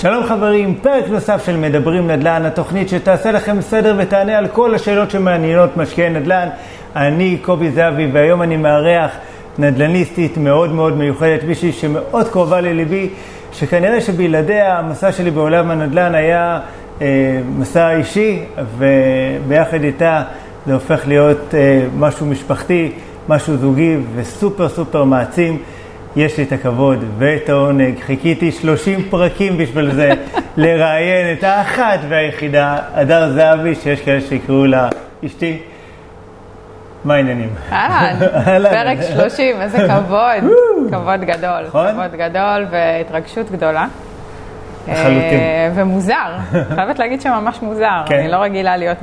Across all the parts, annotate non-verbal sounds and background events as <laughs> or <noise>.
שלום חברים, פרק נוסף של מדברים נדל"ן, התוכנית שתעשה לכם סדר ותענה על כל השאלות שמעניינות משקיעי נדל"ן. אני קובי זהבי והיום אני מארח נדל"ניסטית מאוד מאוד מיוחדת, מישהי שמאוד קרובה לליבי, שכנראה שבלעדיה המסע שלי בעולם הנדל"ן היה אה, מסע אישי, וביחד איתה זה הופך להיות אה, משהו משפחתי, משהו זוגי וסופר סופר מעצים. יש לי את הכבוד ואת העונג, חיכיתי 30 פרקים בשביל זה, <laughs> לראיין את האחת והיחידה, הדר זהבי, שיש כאלה שיקראו לה אשתי. מה העניינים? אהלן, פרק 30, איזה <laughs> כבוד, כבוד גדול, נכון? כבוד גדול והתרגשות גדולה. לחלוטין. אה, ומוזר, <laughs> חייבת להגיד שממש מוזר. כן. אני לא רגילה להיות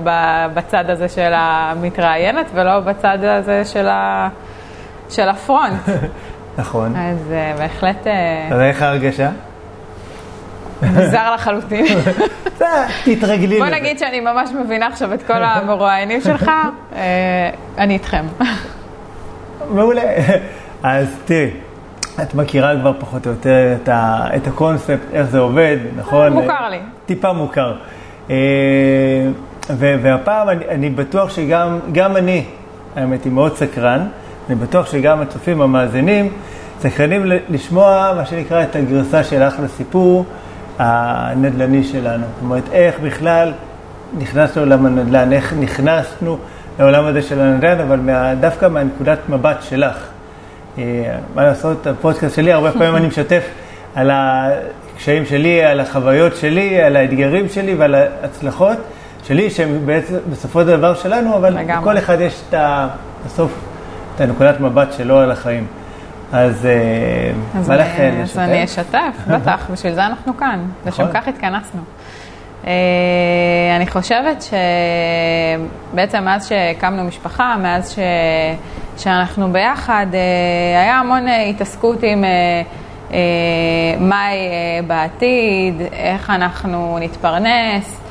בצד הזה של המתראיינת ולא בצד הזה של הפרונט. נכון. אז uh, בהחלט... אה, אז איך ההרגשה? מוזר לחלוטין. <laughs> תתרגלי. בוא נגיד שאני ממש מבינה עכשיו את כל המרואיינים שלך, uh, אני איתכם. מעולה. אז תראי, את מכירה כבר פחות או יותר את, ה, את הקונספט, איך זה עובד, נכון? מוכר לי. טיפה מוכר. והפעם אני, אני בטוח שגם אני, האמת היא מאוד סקרן. אני בטוח שגם הצופים המאזינים סקרנים לשמוע מה שנקרא את הגרסה שלך לסיפור הנדל"ני שלנו. זאת אומרת, איך בכלל נכנסנו לעולם הנדל"ן, איך נכנסנו לעולם הזה של הנדל"ן, אבל מה, דווקא מהנקודת מבט שלך. אה, מה לעשות, הפודקאסט שלי, הרבה <laughs> פעמים אני משתף על הקשיים שלי, על החוויות שלי, על האתגרים שלי ועל ההצלחות שלי, שהם בעצם בסופו של דבר שלנו, אבל לכל אחד יש את ה... בסוף את הנקודת מבט שלו על החיים. אז מה אה, לך לשתף? אז אני אשתף, <laughs> בטח, בשביל זה אנחנו כאן, לשם נכון. כך התכנסנו. אה, אני חושבת שבעצם מאז שהקמנו משפחה, מאז ש... שאנחנו ביחד, אה, היה המון התעסקות עם מה יהיה בעתיד, איך אנחנו נתפרנס.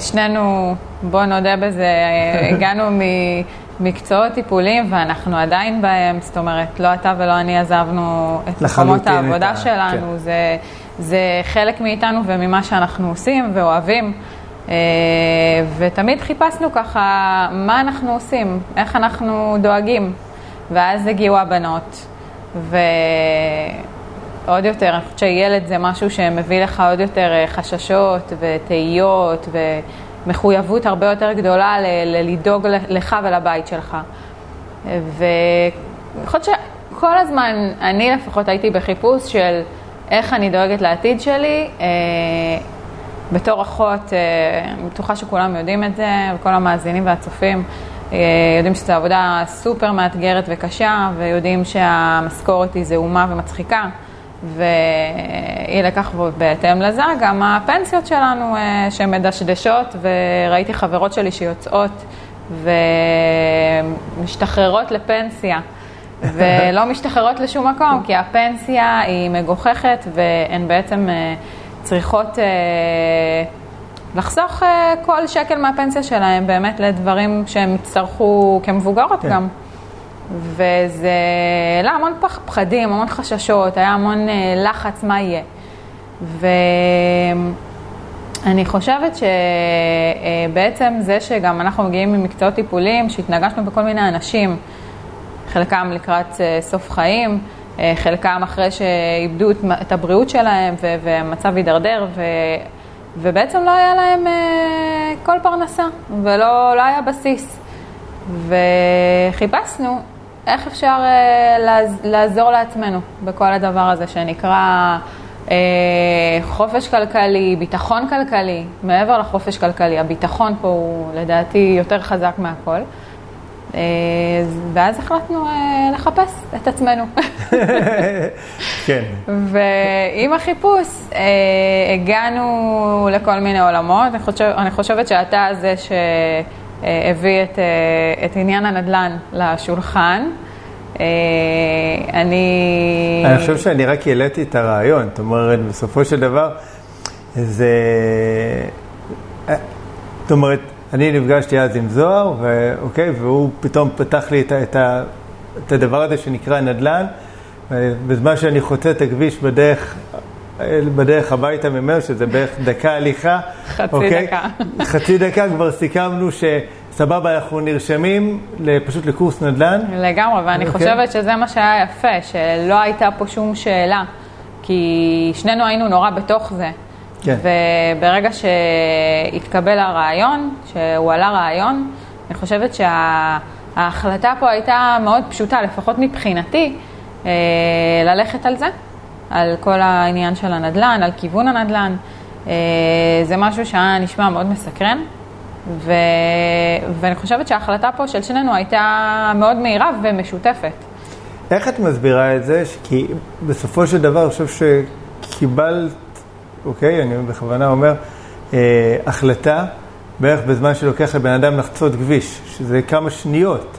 שנינו, בואו נודה בזה, <laughs> הגענו מ... מקצועות טיפוליים ואנחנו עדיין בהם, זאת אומרת, לא אתה ולא אני עזבנו את מקומות העבודה את שלנו, כן. זה, זה חלק מאיתנו וממה שאנחנו עושים ואוהבים. אה, ותמיד חיפשנו ככה מה אנחנו עושים, איך אנחנו דואגים. ואז הגיעו הבנות, ועוד יותר, אני חושבת שילד זה משהו שמביא לך עוד יותר אה, חששות ותהיות, ו... מחויבות הרבה יותר גדולה לדאוג לך ולבית שלך. ואני חושבת שכל הזמן, אני לפחות הייתי בחיפוש של איך אני דואגת לעתיד שלי. אה, בתור אחות, אה, אני בטוחה שכולם יודעים את זה, וכל המאזינים והצופים אה, יודעים שזו עבודה סופר מאתגרת וקשה, ויודעים שהמשכורת היא זעומה ומצחיקה. ואי לכך בהתאם לזה, גם הפנסיות שלנו אה, שמדשדשות, וראיתי חברות שלי שיוצאות ומשתחררות לפנסיה. <laughs> ולא משתחררות לשום מקום, כי הפנסיה היא מגוחכת והן בעצם אה, צריכות אה, לחסוך כל שקל מהפנסיה שלהם באמת לדברים שהם יצטרכו כמבוגרות כן. גם. וזה העלה המון פחדים, המון חששות, היה המון אה, לחץ מה יהיה. ואני חושבת שבעצם זה שגם אנחנו מגיעים ממקצועות טיפוליים, שהתנגשנו בכל מיני אנשים, חלקם לקראת אה, סוף חיים, אה, חלקם אחרי שאיבדו את הבריאות שלהם והמצב הידרדר, ו... ובעצם לא היה להם כל פרנסה ולא לא היה בסיס. וחיפשנו איך אפשר אה, לעז, לעזור לעצמנו בכל הדבר הזה שנקרא אה, חופש כלכלי, ביטחון כלכלי, מעבר לחופש כלכלי, הביטחון פה הוא לדעתי יותר חזק מהכל. אה, ואז החלטנו אה, לחפש את עצמנו. <laughs> כן. ועם החיפוש אה, הגענו לכל מיני עולמות. אני, חושב, אני חושבת שאתה זה ש... אה, הביא את, אה, את עניין הנדל"ן לשולחן. אה, אני... אני חושב שאני רק העליתי את הרעיון, זאת אומרת, בסופו של דבר, זה... זאת אומרת, אני נפגשתי אז עם זוהר, ואוקיי, והוא פתאום פתח לי את, את, את הדבר הזה שנקרא נדל"ן, בזמן שאני חוצה את הכביש בדרך בדרך הביתה ממנו, שזה בערך דקה הליכה. חצי אוקיי? דקה. חצי דקה, כבר סיכמנו שסבבה, אנחנו נרשמים פשוט לקורס נדל"ן. לגמרי, ואני אוקיי. חושבת שזה מה שהיה יפה, שלא הייתה פה שום שאלה, כי שנינו היינו נורא בתוך זה. כן. וברגע שהתקבל הרעיון, שהועלה רעיון, אני חושבת שההחלטה פה הייתה מאוד פשוטה, לפחות מבחינתי, אה, ללכת על זה, על כל העניין של הנדל"ן, על כיוון הנדל"ן. אה, זה משהו שהיה נשמע מאוד מסקרן, ו... ואני חושבת שההחלטה פה של שנינו הייתה מאוד מהירה ומשותפת. איך את מסבירה את זה? כי בסופו של דבר, אני חושב שקיבלת, אוקיי, אני בכוונה אומר, אה, החלטה בערך בזמן שלוקח לבן אדם לחצות כביש, שזה כמה שניות,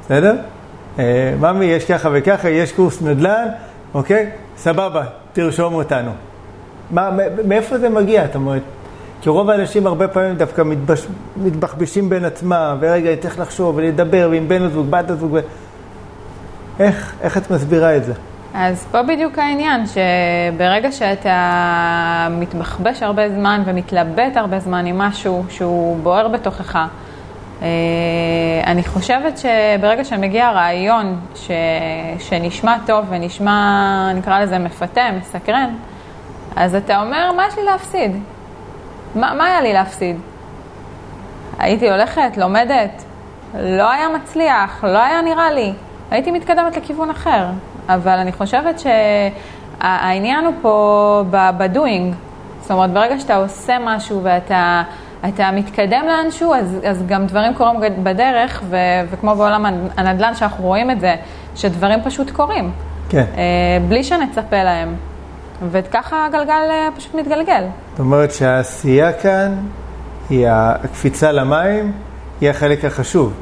בסדר? אה, ממי, יש ככה וככה, יש קורס נדל"ן, אוקיי? סבבה, תרשום אותנו. מה, מאיפה זה מגיע, את אומרת? כי רוב האנשים הרבה פעמים דווקא מתבש, מתבחבשים בין עצמם, ורגע, צריך לחשוב ולדבר, ועם בן הזוג, בת הזוג, ו... איך, איך את מסבירה את זה? אז פה בדיוק העניין, שברגע שאתה מתבחבש הרבה זמן ומתלבט הרבה זמן עם משהו שהוא בוער בתוכך, אני חושבת שברגע שמגיע רעיון ש... שנשמע טוב ונשמע, נקרא לזה מפתה, מסקרן, אז אתה אומר, מה יש לי להפסיד? מה, מה היה לי להפסיד? הייתי הולכת, לומדת, לא היה מצליח, לא היה נראה לי, הייתי מתקדמת לכיוון אחר. אבל אני חושבת שהעניין הוא פה בדואינג. זאת אומרת, ברגע שאתה עושה משהו ואתה אתה מתקדם לאנשהו, אז, אז גם דברים קורים בדרך, ו, וכמו בעולם הנדל"ן שאנחנו רואים את זה, שדברים פשוט קורים. כן. אה, בלי שנצפה להם. וככה הגלגל אה, פשוט מתגלגל. זאת אומרת שהעשייה כאן היא הקפיצה למים, היא החלק החשוב.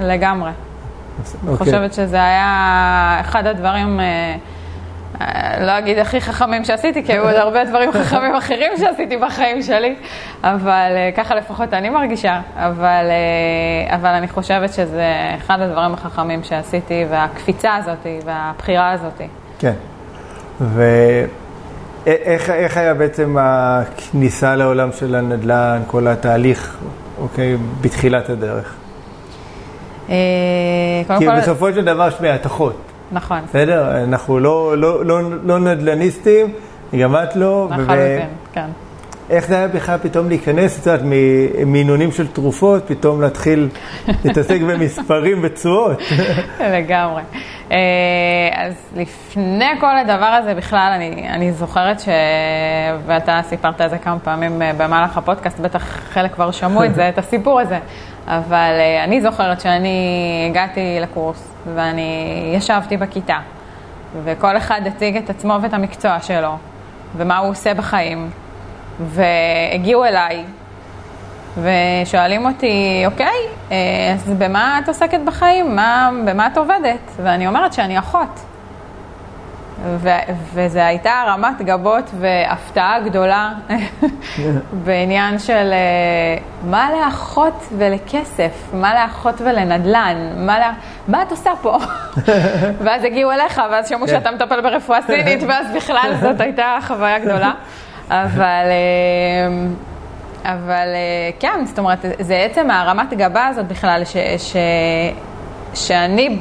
לגמרי. אני אוקיי. חושבת שזה היה אחד הדברים, אה, לא אגיד הכי חכמים שעשיתי, כי היו עוד הרבה דברים חכמים אחרים שעשיתי בחיים שלי, אבל אה, ככה לפחות אני מרגישה, אבל, אבל אני חושבת שזה אחד הדברים החכמים שעשיתי, והקפיצה הזאת והבחירה הזאת. כן. ואיך איך היה בעצם הכניסה לעולם של הנדל"ן, כל התהליך, אוקיי, בתחילת הדרך? אה, כי בסופו של דבר יש מהתחות. נכון. בסדר? אנחנו לא, לא, לא, לא נדל"ניסטים, גם את לא. לחלוטין, כן. איך זה היה בכלל פתאום להיכנס, את יודעת, מינונים של תרופות, פתאום להתחיל להתעסק במספרים ותשואות? <laughs> לגמרי. אה, אז לפני כל הדבר הזה בכלל, אני, אני זוכרת ש... ואתה סיפרת את זה כמה פעמים אה, במהלך הפודקאסט, בטח חלק כבר שמעו את זה, את הסיפור הזה. אבל uh, אני זוכרת שאני הגעתי לקורס ואני ישבתי בכיתה, וכל אחד הציג את עצמו ואת המקצוע שלו, ומה הוא עושה בחיים, והגיעו אליי ושואלים אותי, אוקיי, אה, אז במה את עוסקת בחיים? מה, במה את עובדת? ואני אומרת שאני אחות. וזו הייתה הרמת גבות והפתעה גדולה <laughs> בעניין של אה, מה לאחות ולכסף, מה לאחות ולנדל"ן, מה, לה... מה את עושה פה? <laughs> ואז הגיעו אליך, ואז שמעו כן. שאתה מטפל ברפואה סינית, ואז בכלל זאת הייתה חוויה גדולה. אבל, אה, אבל אה, כן, זאת אומרת, זה עצם הרמת גבה הזאת בכלל, ש, ש, שאני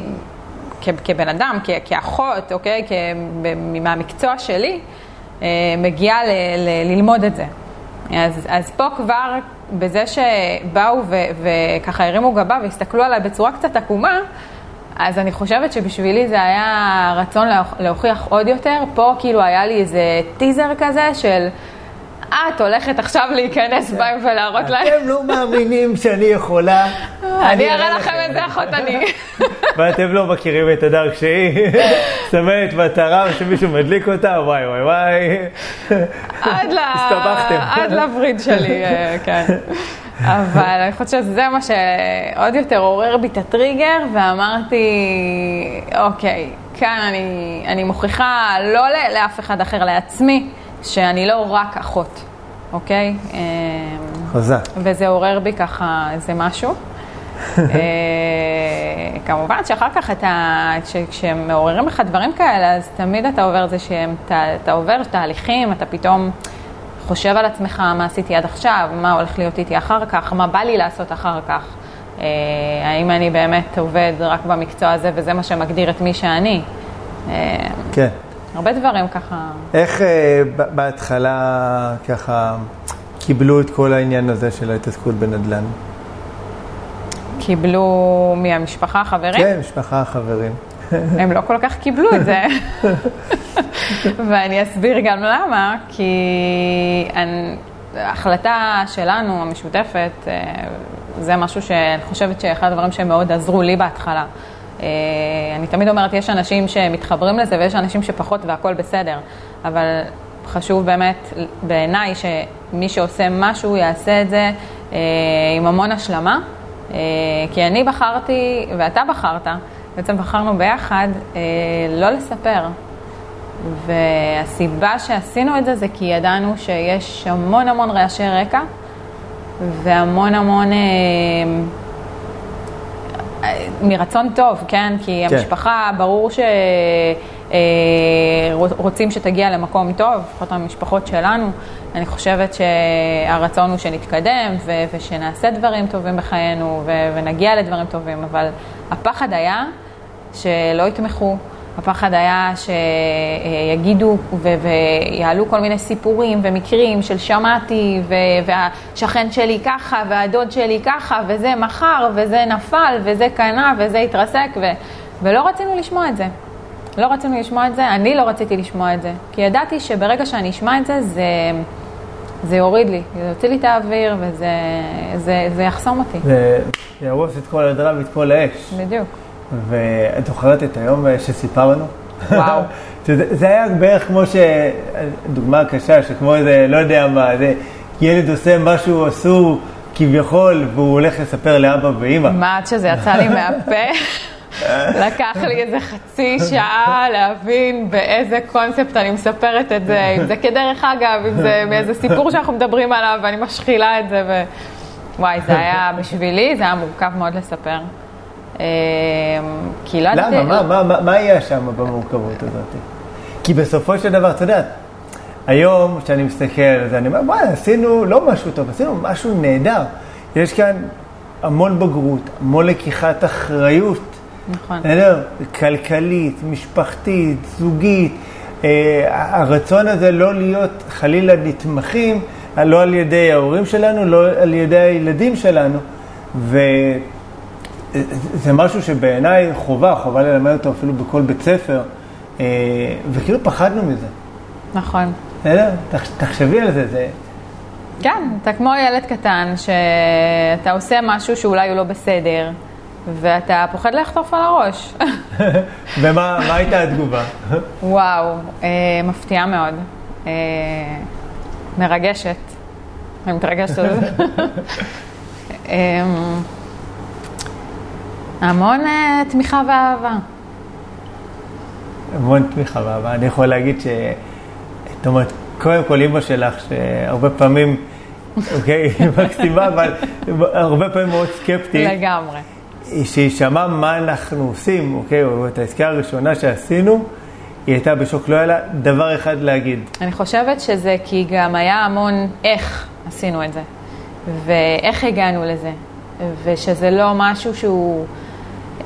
כבן אדם, כאחות, אוקיי, מהמקצוע שלי, אה, מגיעה ל- ל- ללמוד את זה. אז, אז פה כבר, בזה שבאו וככה הרימו גבה והסתכלו עליי בצורה קצת עקומה, אז אני חושבת שבשבילי זה היה רצון להוכיח עוד יותר. פה כאילו היה לי איזה טיזר כזה של... את הולכת עכשיו להיכנס בהם ולהראות להם. אתם לא מאמינים שאני יכולה. אני אראה לכם את זה, אחות אני. <laughs> ואתם לא מכירים את הדר כשהיא <laughs> <laughs> מסמנת מטרה שמישהו מדליק אותה, וואי וואי וואי. עד לווריד שלי, אה, כן. אבל אני חושבת שזה מה שעוד יותר עורר בי את הטריגר, ואמרתי, אוקיי, כאן אני, אני מוכיחה לא לאף אחד אחר, לעצמי, שאני לא רק אחות, אוקיי? אמ, חזק. וזה עורר בי ככה איזה משהו. <laughs> אה, כמובן שאחר כך אתה, כשמעוררים לך דברים כאלה, אז תמיד אתה עובר זה שאתה עובר תהליכים, אתה פתאום חושב על עצמך מה עשיתי עד עכשיו, מה הולך להיות איתי אחר כך, מה בא לי לעשות אחר כך. אה, האם אני באמת עובד רק במקצוע הזה וזה מה שמגדיר את מי שאני. אה, כן. הרבה דברים ככה. איך אה, בהתחלה ככה קיבלו את כל העניין הזה של ההתעסקות בנדל"ן? קיבלו מהמשפחה, חברים? כן, משפחה, חברים. הם לא כל כך קיבלו את זה. <laughs> ואני אסביר גם למה, כי ההחלטה שלנו, המשותפת, אה, זה משהו שאני חושבת שאחד הדברים שהם מאוד עזרו לי בהתחלה. אה, אני תמיד אומרת, יש אנשים שמתחברים לזה ויש אנשים שפחות והכול בסדר, אבל חשוב באמת בעיניי שמי שעושה משהו יעשה את זה אה, עם המון השלמה, כי אני בחרתי ואתה בחרת, בעצם בחרנו ביחד לא לספר. והסיבה שעשינו את זה זה כי ידענו שיש המון המון רעשי רקע והמון המון אה, מרצון טוב, כן? כי כן. המשפחה, ברור שרוצים אה, שתגיע למקום טוב, לפחות המשפחות שלנו. אני חושבת שהרצון הוא שנתקדם ו- ושנעשה דברים טובים בחיינו ו- ונגיע לדברים טובים, אבל הפחד היה שלא יתמכו. הפחד היה שיגידו ויעלו כל מיני סיפורים ומקרים של שמעתי והשכן שלי ככה והדוד שלי ככה וזה מכר וזה נפל וזה קנה וזה התרסק ו... ולא רצינו לשמוע את זה. לא רצינו לשמוע את זה, אני לא רציתי לשמוע את זה. כי ידעתי שברגע שאני אשמע את זה, זה, זה יוריד לי, זה יוציא לי את האוויר וזה זה, זה יחסום אותי. זה יהרוס את כל הדרם ואת כל האש. בדיוק. ואת זוכרת את היום אה, שסיפרנו? וואו. <laughs> זה היה בערך כמו ש... דוגמה קשה, שכמו איזה, לא יודע מה, זה ילד עושה משהו אסור כביכול, והוא הולך לספר לאבא ואימא. מה, עד שזה יצא לי מהפה? <laughs> לקח לי איזה חצי שעה להבין באיזה קונספט אני מספרת את זה, אם זה כדרך אגב, אם זה מאיזה סיפור שאנחנו מדברים עליו ואני משחילה את זה, ו... וואי, זה היה בשבילי, זה היה מורכב מאוד לספר. אמ, כי לא ידעתי... למה? מה, מה, מה היה שם במורכבות הזאת? כי בסופו של דבר, אתה יודע, היום כשאני מסתכל על זה, אני אומר, וואי, עשינו לא משהו טוב, עשינו משהו נהדר. יש כאן המון בגרות, המון לקיחת אחריות. נכון. בסדר? כלכלית, משפחתית, זוגית. אה, הרצון הזה לא להיות חלילה נתמכים, לא על ידי ההורים שלנו, לא על ידי הילדים שלנו. ו... זה משהו שבעיניי חובה, חובה ללמד אותו אפילו בכל בית ספר, אה, וכאילו פחדנו מזה. נכון. בסדר? תחשבי על זה, זה... כן, אתה כמו ילד קטן, שאתה עושה משהו שאולי הוא לא בסדר, ואתה פוחד לחטוף על הראש. <laughs> ומה הייתה התגובה? וואו, אה, מפתיעה מאוד. אה, מרגשת. אני מתרגשת על זה. <laughs> המון uh, תמיכה ואהבה. המון תמיכה ואהבה. אני יכול להגיד ש... זאת אומרת, קודם כל אימא שלך, שהרבה פעמים, אוקיי, היא <laughs> מקסימה, אבל הרבה פעמים מאוד סקפטית. לגמרי. שהיא שמעה מה אנחנו עושים, אוקיי, או את העסקה הראשונה שעשינו, היא הייתה בשוק, לא היה לה דבר אחד להגיד. אני חושבת שזה כי גם היה המון איך עשינו את זה, ואיך הגענו לזה, ושזה לא משהו שהוא...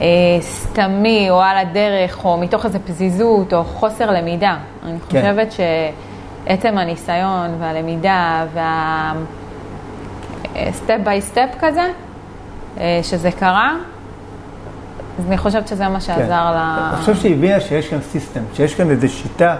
אה, סתמי או על הדרך או מתוך איזו פזיזות או חוסר למידה. אני כן. חושבת שעצם הניסיון והלמידה וה step by step כזה, אה, שזה קרה, אז אני חושבת שזה מה שעזר כן. ל... אני חושב שהיא הבינה שיש כאן system, שיש כאן איזו שיטה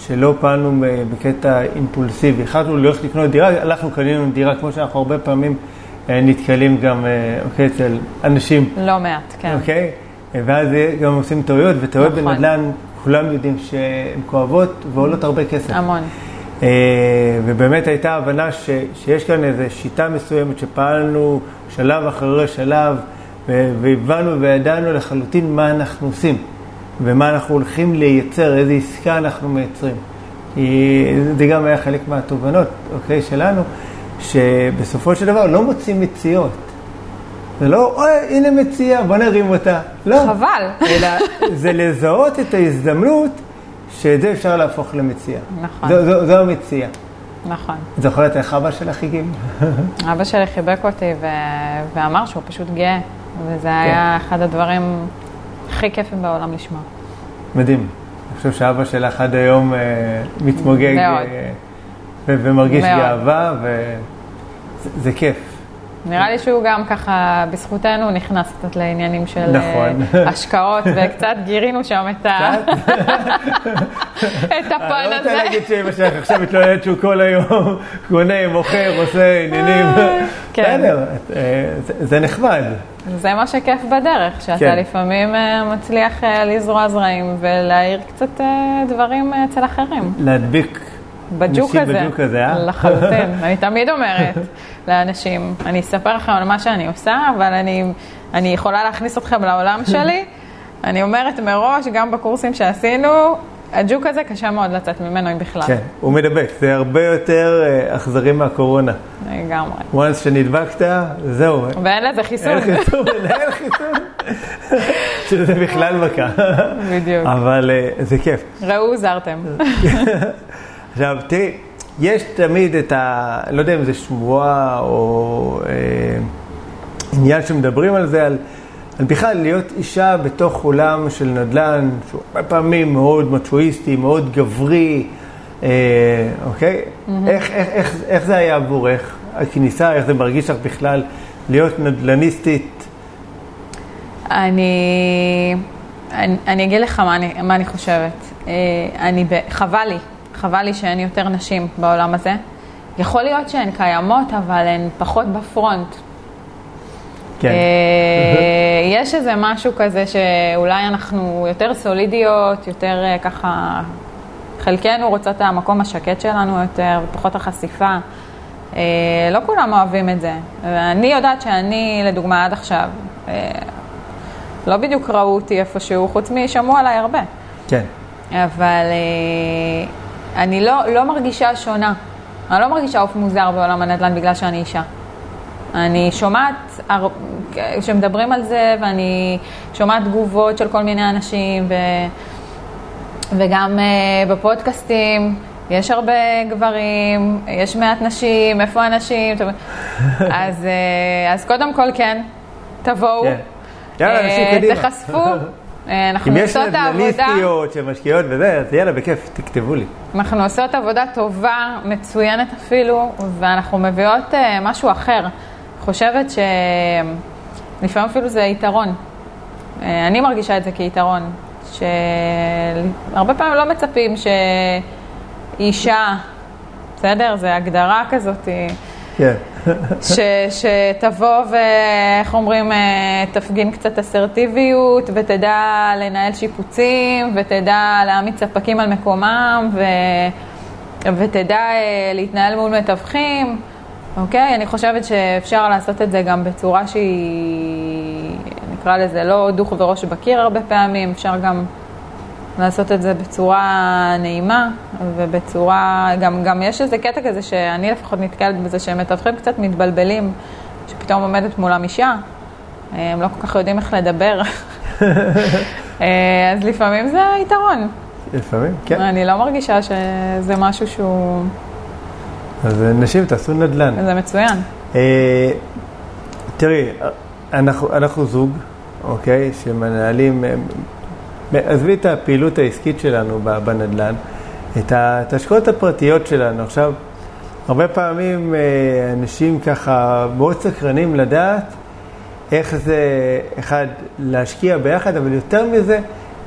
שלא פעלנו בקטע אימפולסיבי. החלטנו ללכת לקנות דירה, הלכנו, קנינו דירה, כמו שאנחנו הרבה פעמים אה, נתקלים גם, אה, אוקיי, אצל אנשים. לא מעט, כן. אוקיי? ואז גם עושים טעויות, וטעויות נכון. בנדל"ן, כולם יודעים שהן כואבות ועולות הרבה כסף. המון. אה, ובאמת הייתה הבנה ש, שיש כאן איזו שיטה מסוימת שפעלנו שלב אחרי שלב, והבנו וידענו לחלוטין מה אנחנו עושים, ומה אנחנו הולכים לייצר, איזה עסקה אנחנו מייצרים. זה גם היה חלק מהתובנות, אוקיי, שלנו. שבסופו של דבר לא מוצאים מציאות. זה לא, אוי, הנה מציאה, בוא נרים אותה. לא. חבל. אלא זה לזהות את ההזדמנות שאת זה אפשר להפוך למציאה. נכון. זו, זו, זו המציאה. נכון. זוכרת איך אבא שלך הגיב? <laughs> אבא שלי חיבק אותי ו... ואמר שהוא פשוט גאה, וזה כן. היה אחד הדברים הכי כיפים בעולם לשמוע. מדהים. אני חושב שאבא שלך עד היום אה, מתמוגג מאוד. אה, ו- ומרגיש מאוד. גאווה, וזה זה כיף. נראה לי שהוא גם ככה, בזכותנו, נכנס קצת לעניינים של נכון. אה, <laughs> השקעות, וקצת גירינו שם את, ה... <laughs> את אני הפן לא רוצה הזה. להגיד שאמא שלך עכשיו מתלוננת שהוא כל היום <laughs> קונה, מוכר, עושה עניינים. כן. בסדר, אה, זה- נחמד. זה מה שכיף בדרך, שאתה כן. לפעמים אה, מצליח אה, לזרוע זרעים ולהעיר קצת אה, דברים אה, אצל אחרים. להדביק בג'וק הזה. בג'וק הזה, אה? לחלוטין. <laughs> אני תמיד אומרת לאנשים, אני אספר לכם על מה שאני עושה, אבל אני, אני יכולה להכניס אתכם לעולם <laughs> שלי. אני אומרת מראש, גם בקורסים שעשינו, הג'וק הזה קשה מאוד לצאת ממנו, אם בכלל. כן, הוא מדבק, זה הרבה יותר אה, אכזרי מהקורונה. לגמרי. once שנדבקת, זהו, ואין לזה חיסון. אין חיסון, אין חיסון. <laughs> שזה בכלל מכה. בדיוק. אבל אה, זה כיף. ראו הוזהרתם. עכשיו, תראי, יש תמיד את ה... לא יודע אם זה שבועה או אה, עניין שמדברים על זה, על, על בכלל להיות אישה בתוך עולם של נדל"ן, שהוא הרבה פעמים מאוד מצ'ואיסטי, מאוד גברי, אה, אוקיי? איך, איך, איך, איך זה היה עבורך, הכניסה, איך זה מרגיש לך בכלל להיות נדל"ניסטית? אני, אני, אני אגיד לך מה אני, מה אני חושבת. אה, אני, חבל לי, חבל לי שאין יותר נשים בעולם הזה. יכול להיות שהן קיימות, אבל הן פחות בפרונט. כן. אה, יש איזה משהו כזה שאולי אנחנו יותר סולידיות, יותר אה, ככה, חלקנו רוצות את המקום השקט שלנו יותר, ופחות החשיפה. אה, לא כולם אוהבים את זה. ואני יודעת שאני, לדוגמה, עד עכשיו, לא בדיוק ראו אותי איפשהו, חוץ משמעו עליי הרבה. כן. אבל אני לא, לא מרגישה שונה. אני לא מרגישה עוף מוזר בעולם הנדל"ן בגלל שאני אישה. אני שומעת הר- שמדברים על זה, ואני שומעת תגובות של כל מיני אנשים, ו... וגם uh, בפודקאסטים יש הרבה גברים, יש מעט נשים, איפה הנשים? <laughs> אז, uh, אז קודם כל כן, תבואו, כן. יאללה, אה, אנשים קדימה. תחשפו, אה, <laughs> אנחנו אם יש עושות את העבודה. נדל"ניסטיות שמשקיעות וזה, אז יאללה, בכיף, תכתבו לי. אנחנו עושות עבודה טובה, מצוינת אפילו, ואנחנו מביאות uh, משהו אחר. חושבת שלפעמים אפילו זה יתרון. Uh, אני מרגישה את זה כיתרון, שהרבה פעמים לא מצפים שאישה, בסדר? זו הגדרה כזאת. כן. שתבוא ואיך אומרים, אה, תפגין קצת אסרטיביות ותדע לנהל שיפוצים ותדע להעמיד ספקים על מקומם ו, ותדע אה, להתנהל מול מתווכים, אוקיי? אני חושבת שאפשר לעשות את זה גם בצורה שהיא, נקרא לזה, לא דוך וראש בקיר הרבה פעמים, אפשר גם לעשות את זה בצורה נעימה ובצורה, גם, גם יש איזה קטע כזה שאני לפחות נתקלת בזה שמתווכים קצת מתבלבלים, שפתאום עומדת מולם אישה, הם לא כל כך יודעים איך לדבר, <laughs> אז לפעמים זה יתרון. לפעמים, כן. אני לא מרגישה שזה משהו שהוא, אז אה, נשים, תעשו נדל"ן. זה מצוין. אה, תראי, אנחנו, אנחנו זוג, אוקיי, שמנהלים, אה, עזבי את הפעילות העסקית שלנו בנדל"ן, את ההשקעות הפרטיות שלנו. עכשיו, הרבה פעמים אה, אנשים ככה מאוד סקרנים לדעת איך זה, אחד, להשקיע ביחד, אבל יותר מזה,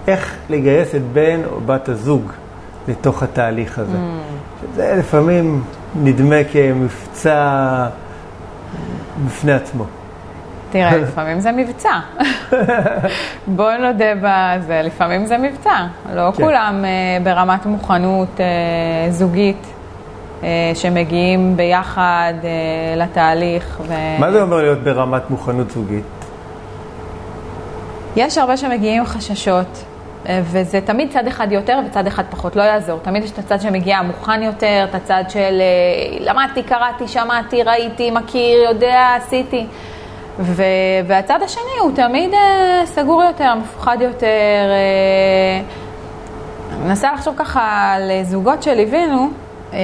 איך לגייס את בן או בת הזוג לתוך התהליך הזה. שזה לפעמים נדמה כמבצע בפני עצמו. תראה, לפעמים זה מבצע. <laughs> בואו נודה בזה, לפעמים זה מבצע. לא כן. כולם אה, ברמת מוכנות אה, זוגית, אה, שמגיעים ביחד אה, לתהליך. ו... מה זה אומר להיות ברמת מוכנות זוגית? יש הרבה שמגיעים עם חששות, וזה תמיד צד אחד יותר וצד אחד פחות, לא יעזור. תמיד יש את הצד שמגיע מוכן יותר, את הצד של למדתי, קראתי, שמעתי, ראיתי, מכיר, יודע, עשיתי. ו- והצד השני הוא תמיד אה, סגור יותר, מפוחד יותר. אה, אני מנסה לחשוב ככה על זוגות שליווינו. אה,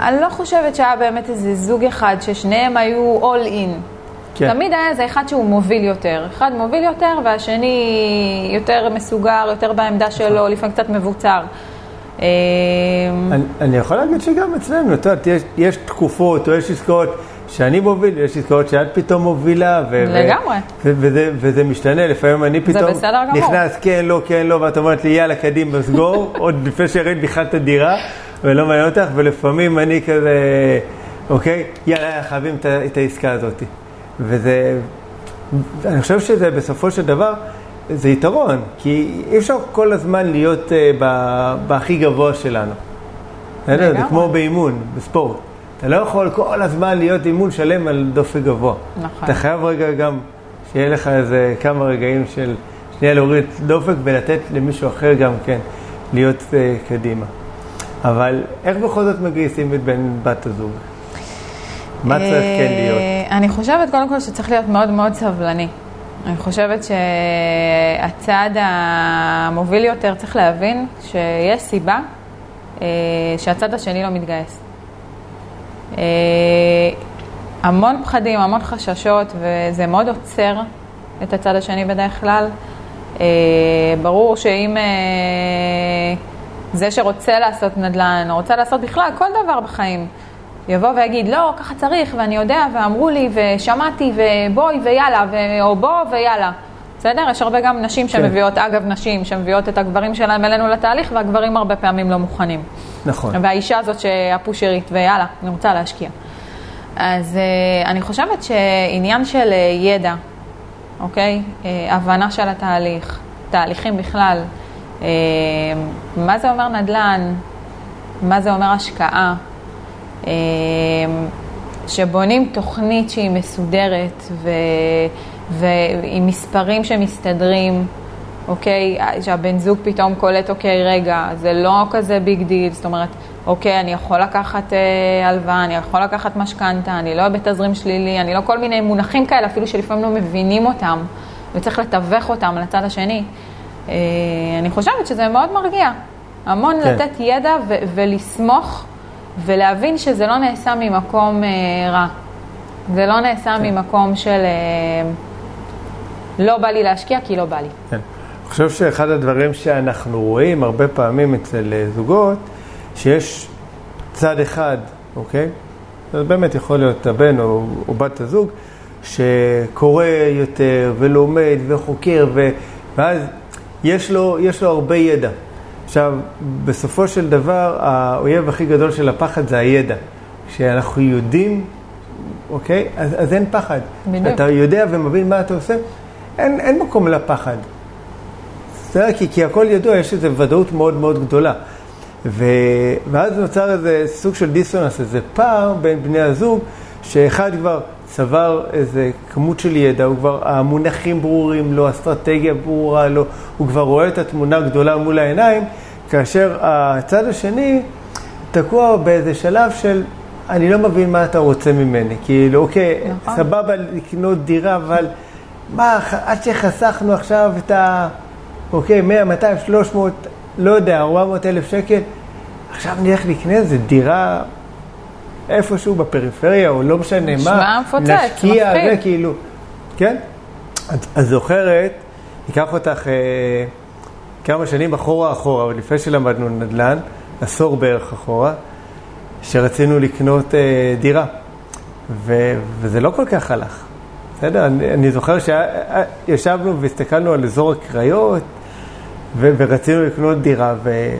אני לא חושבת שהיה באמת איזה זוג אחד ששניהם היו all in. כן. תמיד היה איזה אחד שהוא מוביל יותר. אחד מוביל יותר והשני יותר מסוגר, יותר בעמדה שלו, נכון. לפעמים קצת מבוצר. אני, אני יכול להגיד שגם אצלנו, את יודעת, יש, תקופות או יש עסקאות שאני מוביל, יש עסקאות שאת פתאום מובילה. ו- לגמרי. ו- וזה, וזה משתנה, לפעמים אני פתאום נכנס, כן, לא, כן, לא, ואת אומרת לי, יאללה, קדימה, סגור, <laughs> עוד לפני שהראית בכלל את הדירה, ולא מעניין אותך, ולפעמים אני כזה, אוקיי, יאללה, חייבים את העסקה הזאת. וזה, אני חושב שזה בסופו של דבר, זה יתרון, כי אי אפשר כל הזמן להיות uh, בהכי גבוה שלנו. זה כמו באימון, בספורט. אתה לא יכול כל הזמן להיות אימון שלם על דופק גבוה. נכון. אתה חייב רגע גם שיהיה לך איזה כמה רגעים של שנייה להוריד דופק ולתת למישהו אחר גם כן להיות uh, קדימה. אבל איך בכל זאת מגייסים את בן בת הזוג? מה צריך כן להיות? אה, אני חושבת קודם כל שצריך להיות מאוד מאוד סבלני. אני חושבת שהצעד המוביל יותר צריך להבין שיש סיבה אה, שהצד השני לא מתגייס. אה, המון פחדים, המון חששות, וזה מאוד עוצר את הצד השני בדרך כלל. ברור שאם זה שרוצה לעשות נדל"ן, או רוצה לעשות בכלל כל דבר בחיים, יבוא ויגיד, לא, ככה צריך, ואני יודע, ואמרו לי, ושמעתי, ובואי ויאללה, ו... או בוא ויאללה. בסדר? יש הרבה גם נשים כן. שמביאות, אגב, נשים שמביאות את הגברים שלהם אלינו לתהליך, והגברים הרבה פעמים לא מוכנים. נכון. והאישה הזאת שהפושרית, ויאללה, אני רוצה להשקיע. אז uh, אני חושבת שעניין של uh, ידע, אוקיי? Uh, הבנה של התהליך, תהליכים בכלל, מה זה אומר נדל"ן, מה זה אומר השקעה, שבונים תוכנית שהיא מסודרת ו, ועם מספרים שמסתדרים, אוקיי? שהבן זוג פתאום קולט, אוקיי, רגע, זה לא כזה big deal, זאת אומרת, אוקיי, אני יכול לקחת אה, הלוואה, אני יכול לקחת משכנתה, אני לא בתזרים שלילי, אני לא כל מיני מונחים כאלה, אפילו שלפעמים לא מבינים אותם, וצריך לתווך אותם לצד השני. אה, אני חושבת שזה מאוד מרגיע. המון כן. לתת ידע ו- ולסמוך ולהבין שזה לא נעשה ממקום אה, רע. זה לא נעשה כן. ממקום של אה, לא בא לי להשקיע כי לא בא לי. כן. אני חושב שאחד הדברים שאנחנו רואים הרבה פעמים אצל אה, זוגות, שיש צד אחד, אוקיי? זה באמת יכול להיות הבן או, או בת הזוג, שקורא יותר ולומד וחוקר, ו, ואז יש לו, יש לו הרבה ידע. עכשיו, בסופו של דבר, האויב הכי גדול של הפחד זה הידע. כשאנחנו יודעים, אוקיי? אז, אז אין פחד. בדיוק. אתה יודע ומבין מה אתה עושה, אין, אין מקום לפחד. בסדר? כי, כי הכל ידוע, יש איזו ודאות מאוד מאוד גדולה. ו, ואז נוצר איזה סוג של דיסוננס, איזה פער בין בני הזוג, שאחד כבר צבר איזה כמות של ידע, הוא כבר, המונחים ברורים לו, אסטרטגיה ברורה לו, הוא כבר רואה את התמונה הגדולה מול העיניים, כאשר הצד השני תקוע באיזה שלב של אני לא מבין מה אתה רוצה ממני. כאילו, אוקיי, נכון. סבבה לקנות דירה, אבל מה, עד שחסכנו עכשיו את ה... אוקיי, 100, 200, 300, לא יודע, 400 אלף שקל, עכשיו נלך לקנות איזה דירה איפשהו בפריפריה, או לא משנה מה. מפוצץ, נשקיע, זה כאילו, כן? את, את זוכרת, ניקח אותך... אה, כמה שנים אחורה אחורה, עוד לפני שלמדנו נדל"ן, עשור בערך אחורה, שרצינו לקנות אה, דירה. ו, וזה לא כל כך הלך. בסדר? אני, אני זוכר שישבנו והסתכלנו על אזור הקריות, ו, ורצינו לקנות דירה. ו...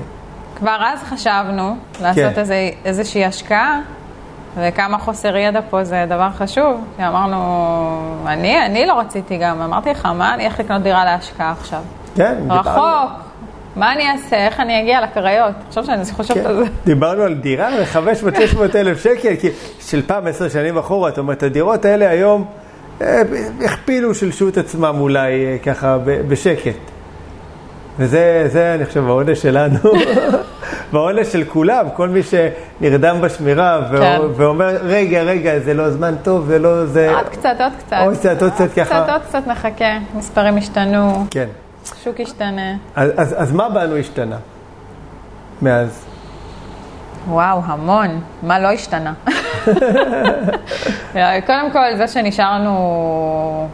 כבר אז חשבנו לעשות כן. איזה, איזושהי השקעה, וכמה חוסר ידע פה זה דבר חשוב. אמרנו, אני, אני לא רציתי גם, אמרתי לך, מה אני איך לקנות דירה להשקעה עכשיו? כן, רחוק. מה אני אעשה? איך אני אגיע לקריות? עכשיו שאני חושבת כן. על זה. דיברנו על דירה ב-500-600 אלף שקל, כי של פעם עשר שנים אחורה, זאת אומרת, הדירות האלה היום אה, הכפילו, שילשו את עצמם אולי אה, ככה בשקט. וזה, זה, אני חושב, העונש שלנו <laughs> בעונש של כולם, כל מי שנרדם בשמירה ו- כן. ואומר, רגע, רגע, זה לא זמן טוב, זה לא, זה... עוד קצת, עוד קצת. עוד קצת, עוד קצת ככה. קצת, עוד קצת נחכה. מספרים השתנו, כן. שוק השתנה. אז, אז, אז מה בנו השתנה מאז? וואו, המון. מה לא השתנה? <laughs> <laughs> קודם כל, זה שנשארנו,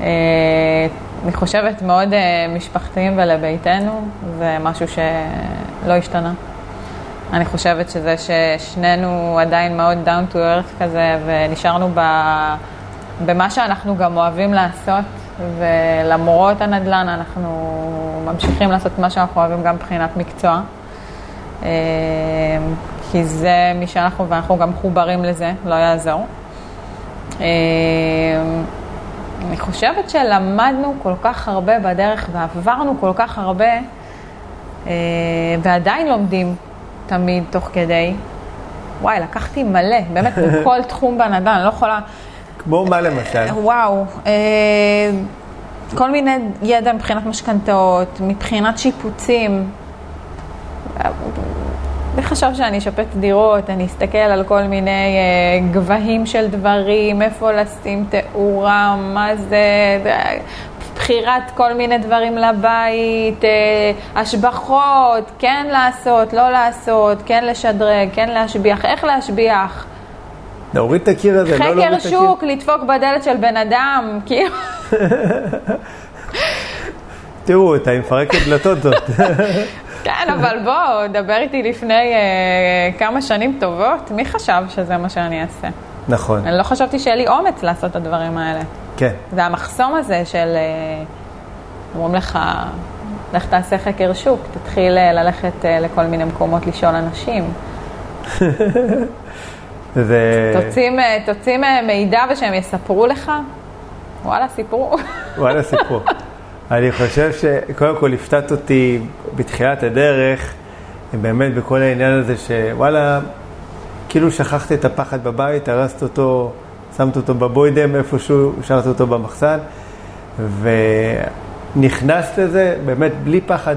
אני חושבת, מאוד אה, משפחתיים ולביתנו, זה משהו שלא השתנה. אני חושבת שזה ששנינו עדיין מאוד down to earth כזה, ונשארנו ב, במה שאנחנו גם אוהבים לעשות, ולמרות הנדל"ן אנחנו ממשיכים לעשות מה שאנחנו אוהבים גם מבחינת מקצוע. אה, כי זה מי שאנחנו, ואנחנו גם מחוברים לזה, לא יעזור. אני חושבת שלמדנו כל כך הרבה בדרך ועברנו כל כך הרבה, אה, ועדיין לומדים תמיד תוך כדי. וואי, לקחתי מלא, באמת, בכל <laughs> תחום בנדל"ן, אני לא יכולה... כמו מה למשל? וואו, אה, כל מיני ידע מבחינת משכנתאות, מבחינת שיפוצים. מי חשב שאני אשפץ דירות, אני אסתכל על כל מיני אה, גבהים של דברים, איפה לשים תאורה, מה זה, בחירת כל מיני דברים לבית, אה, השבחות, כן לעשות, לא לעשות, כן לשדרג, כן להשביח, איך להשביח. להוריד את הקיר הזה, לא להוריד את חקר הקיר. שוק, לדפוק בדלת של בן אדם, כאילו. <laughs> תראו, אתה עם מפרקת דלתות זאת. <laughs> כן, אבל בוא, דבר איתי לפני אה, כמה שנים טובות, מי חשב שזה מה שאני אעשה? נכון, אני לא חשבתי שיהיה לי אומץ לעשות את הדברים האלה. כן. זה המחסום הזה של, אה, אומרים לך, לך תעשה חקר שוק, תתחיל אה, ללכת אה, לכל מיני מקומות לשאול אנשים. <laughs> זה... תוציא, תוציא מידע ושהם יספרו לך, וואלה, סיפרו. וואלה סיפור. <laughs> אני חושב שקודם כל הפתעת אותי בתחילת הדרך, באמת בכל העניין הזה שוואלה, כאילו שכחת את הפחד בבית, הרסת אותו, שמת אותו בבוידם איפשהו, השארת אותו במחסן, ונכנסת לזה באמת בלי פחד,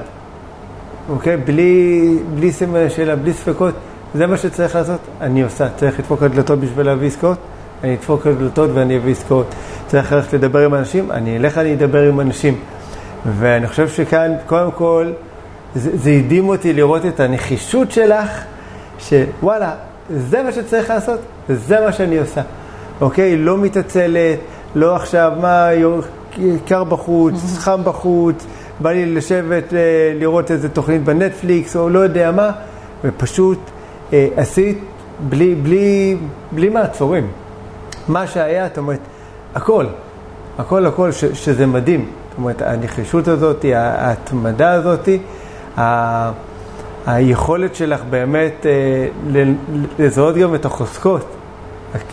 אוקיי? בלי, בלי סימן שאלה, בלי ספקות. זה מה שצריך לעשות, אני עושה. צריך לדפוק על דלתות בשביל להביא עסקאות, אני אדפוק על דלתות ואני אביא עסקאות. צריך ללכת לדבר עם אנשים, אני אלך, אני אדבר עם אנשים. ואני חושב שכאן, קודם כל, זה, זה הדהים אותי לראות את הנחישות שלך, שוואלה, זה מה שצריך לעשות, זה מה שאני עושה. אוקיי? לא מתעצלת, לא עכשיו, מה, קר בחוץ, <laughs> חם בחוץ, בא לי לשבת, אה, לראות איזה תוכנית בנטפליקס, או לא יודע מה, ופשוט אה, עשית בלי, בלי, בלי מעצורים. מה שהיה, זאת אומרת, הכל, הכל הכל, ש, שזה מדהים. זאת אומרת, הנחישות הזאת, ההתמדה הזאת, ה- היכולת שלך באמת אה, לזהות גם את החוזקות.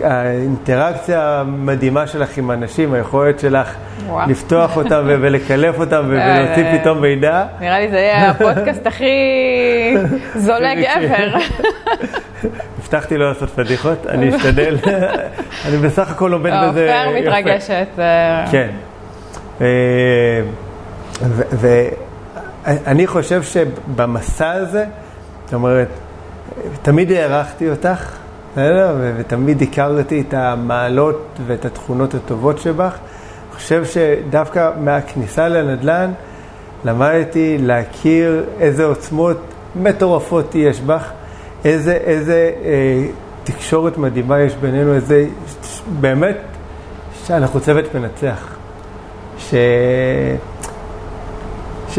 האינטראקציה המדהימה שלך עם אנשים, היכולת שלך וואו. לפתוח אותם ולקלף אותם ו- ולהוציא אה, פתאום מידע. נראה לי זה יהיה הפודקאסט <laughs> הכי זולג ever. <laughs> הבטחתי לא לעשות פדיחות, אני אשתדל. <laughs> אני בסך הכל עובד לא, בזה יפה. מתרגשת. אה, כן. ואני חושב שבמסע הזה, זאת אומרת, תמיד הערכתי אותך, בסדר? ותמיד הכרתי את המעלות ואת התכונות הטובות שבך. אני חושב שדווקא מהכניסה לנדל"ן למדתי להכיר איזה עוצמות מטורפות יש בך, איזה, איזה אה, תקשורת מדהימה יש בינינו, איזה, באמת, שאנחנו צוות מנצח. ש... ש...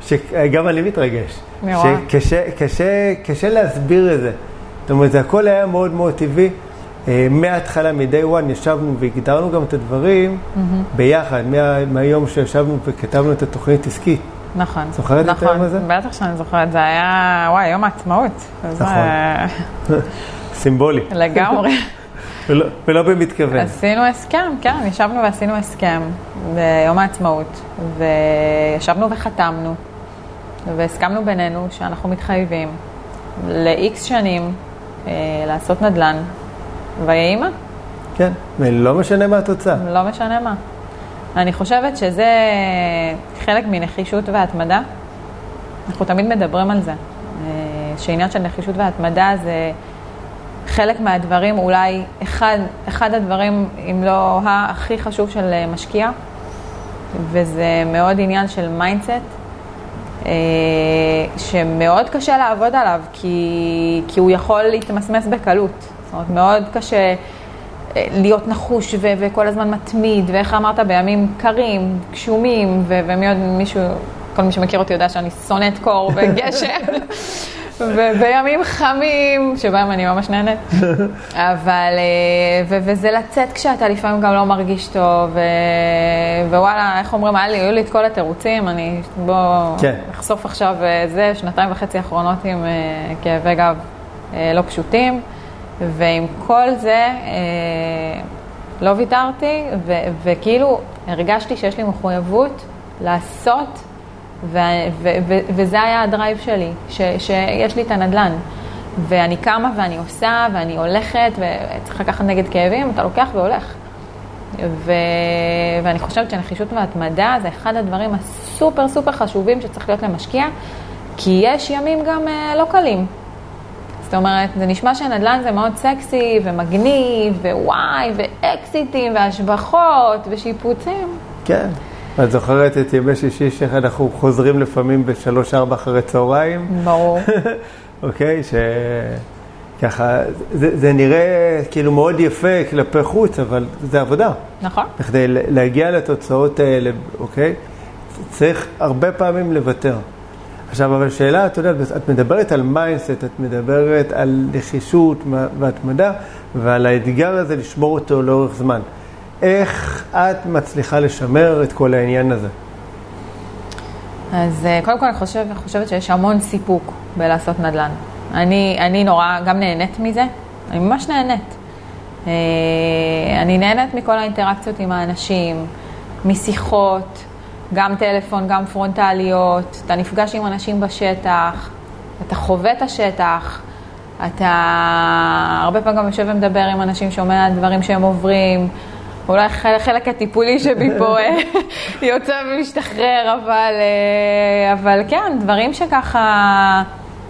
שגם אני מתרגש. שקשה קשה, קשה להסביר את זה. זאת אומרת, זה הכל היה מאוד מאוד טבעי. אה, מההתחלה, מ-day one, ישבנו והגדרנו גם את הדברים ביחד, מה, מהיום שישבנו וכתבנו את התוכנית עסקית. נכון. זוכרת את נכון, היום הזה? בטח שאני זוכרת, זה היה, וואי, יום העצמאות. זה- נכון. <laughs> סימבולי, לגמרי. <laughs> ולא, ולא במתכוון. עשינו הסכם, כן, ישבנו ועשינו הסכם ביום העצמאות, וישבנו וחתמנו, והסכמנו בינינו שאנחנו מתחייבים ל-X שנים אה, לעשות נדל"ן, ויהי מה, כן, ולא משנה מה התוצאה. לא משנה מה. אני חושבת שזה חלק מנחישות והתמדה. אנחנו תמיד מדברים על זה. אה, שעניין של נחישות והתמדה זה חלק מהדברים, אולי אחד, אחד הדברים, אם לא הכי חשוב של משקיע, וזה מאוד עניין של mindset. אה, שמאוד קשה לעבוד עליו, כי, כי הוא יכול להתמסמס בקלות. זאת אומרת, מאוד קשה אה, להיות נחוש ו- וכל הזמן מתמיד, ואיך אמרת, בימים קרים, גשומים, ו- ומי עוד מישהו, כל מי שמכיר אותי יודע שאני שונאת קור <laughs> וגשם. ובימים חמים, שבהם אני ממש נהנית. <laughs> אבל, אה, ו- וזה לצאת כשאתה לפעמים גם לא מרגיש טוב, ו- ווואלה, איך אומרים, היה לי, היו לי את כל התירוצים, אני, בוא, כן. אחשוף עכשיו אה, זה, שנתיים וחצי אחרונות עם uh, כאבי גב לא פשוטים, ועם כל זה, לא ויתרתי, ו- וכאילו הרגשתי שיש לי מחויבות לעשות ו- ו- ו- וזה היה הדרייב שלי, ש- שיש לי את הנדלן. ואני קמה ואני עושה ואני הולכת וצריך לקחת נגד כאבים, אתה לוקח והולך. ו... ואני חושבת שנחישות והתמדה זה אחד הדברים הסופר סופר חשובים שצריך להיות למשקיע, כי יש ימים גם uh, לא קלים. זאת אומרת, זה נשמע שנדל"ן זה מאוד סקסי ומגניב ווואי ואקזיטים והשבחות ושיפוצים. כן. את זוכרת את ימי שישי שאנחנו חוזרים לפעמים בשלוש-ארבע אחרי צהריים? ברור. <laughs> אוקיי, שככה, זה, זה נראה כאילו מאוד יפה כלפי חוץ, אבל זה עבודה. נכון. בכדי להגיע לתוצאות האלה, אוקיי? צריך הרבה פעמים לוותר. עכשיו, אבל שאלה, את יודעת, את מדברת על mindset, את מדברת על נחישות והתמדה, ועל האתגר הזה לשמור אותו לאורך זמן. איך את מצליחה לשמר את כל העניין הזה? אז אה, קודם כל אני חושב, חושבת שיש המון סיפוק בלעשות נדל"ן. אני, אני נורא גם נהנית מזה, אני ממש נהנית. אה, אני נהנית מכל האינטראקציות עם האנשים, משיחות, גם טלפון, גם פרונטליות, אתה נפגש עם אנשים בשטח, אתה חווה את השטח, אתה הרבה פעמים גם יושב ומדבר עם אנשים, שומע דברים שהם עוברים. אולי חלק הטיפולי שבי פה אה, <laughs> יוצא ומשתחרר, אבל, אה, אבל כן, דברים שככה,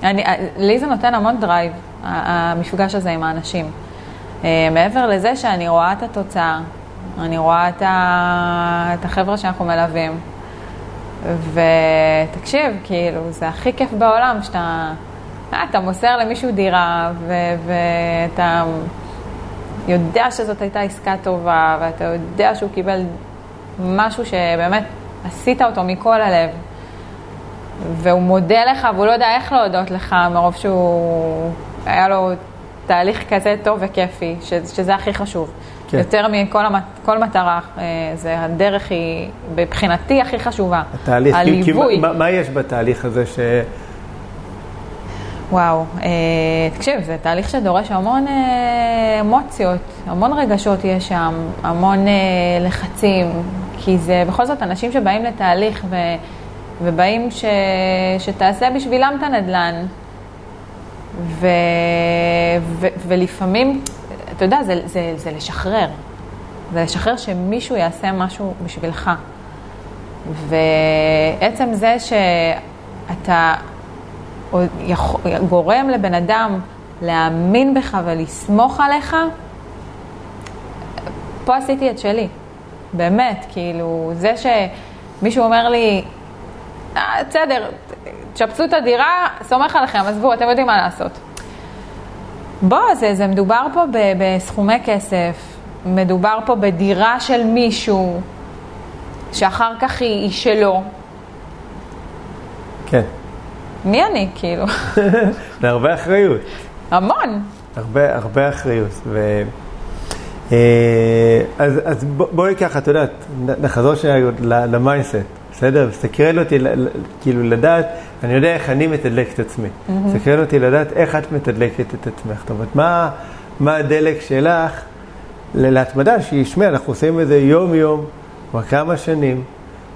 אני, אה, לי זה נותן המון drive, המפגש הזה עם האנשים. מעבר לזה שאני רואה את התוצאה, אני רואה את, ה, את החבר'ה שאנחנו מלווים, ותקשיב, כאילו, זה הכי כיף בעולם שאתה אתה מוסר למישהו דירה, ואתה... יודע שזאת הייתה עסקה טובה, ואתה יודע שהוא קיבל משהו שבאמת עשית אותו מכל הלב, והוא מודה לך, והוא לא יודע איך להודות לך, מרוב שהוא, היה לו תהליך כזה טוב וכיפי, שזה הכי חשוב. כן. יותר מכל המת, כל מטרה, אה, זה הדרך היא, מבחינתי, הכי חשובה. התהליך, הליווי. כי, מה, מה יש בתהליך הזה ש... וואו, אה, תקשיב, זה תהליך שדורש המון אה, אמוציות, המון רגשות יש שם, המון אה, לחצים, כי זה בכל זאת אנשים שבאים לתהליך ו, ובאים ש, שתעשה בשבילם את הנדל"ן. ו, ו, ולפעמים, אתה יודע, זה, זה, זה לשחרר. זה לשחרר שמישהו יעשה משהו בשבילך. ועצם זה שאתה או גורם לבן אדם להאמין בך ולסמוך עליך, פה עשיתי את שלי. באמת, כאילו, זה שמישהו אומר לי, אה, בסדר, תשפצו את הדירה, סומך עליכם, עזבו, אתם יודעים מה לעשות. בוא, זה, זה מדובר פה ב, בסכומי כסף, מדובר פה בדירה של מישהו, שאחר כך היא, היא שלו. כן. מי אני, כאילו? <laughs> זה הרבה אחריות. המון. הרבה, הרבה אחריות. ו... אה, אז, אז בואי ככה, את יודעת, נחזור שנייה למיינסט, בסדר? מסתכל אותי, כאילו לדעת, אני יודע איך אני מתדלק את עצמי. מסתכל אותי לדעת איך את מתדלקת את עצמך. זאת אומרת, מה, מה הדלק שלך להתמדה, שישמע, אנחנו עושים את זה יום-יום, כבר כמה שנים.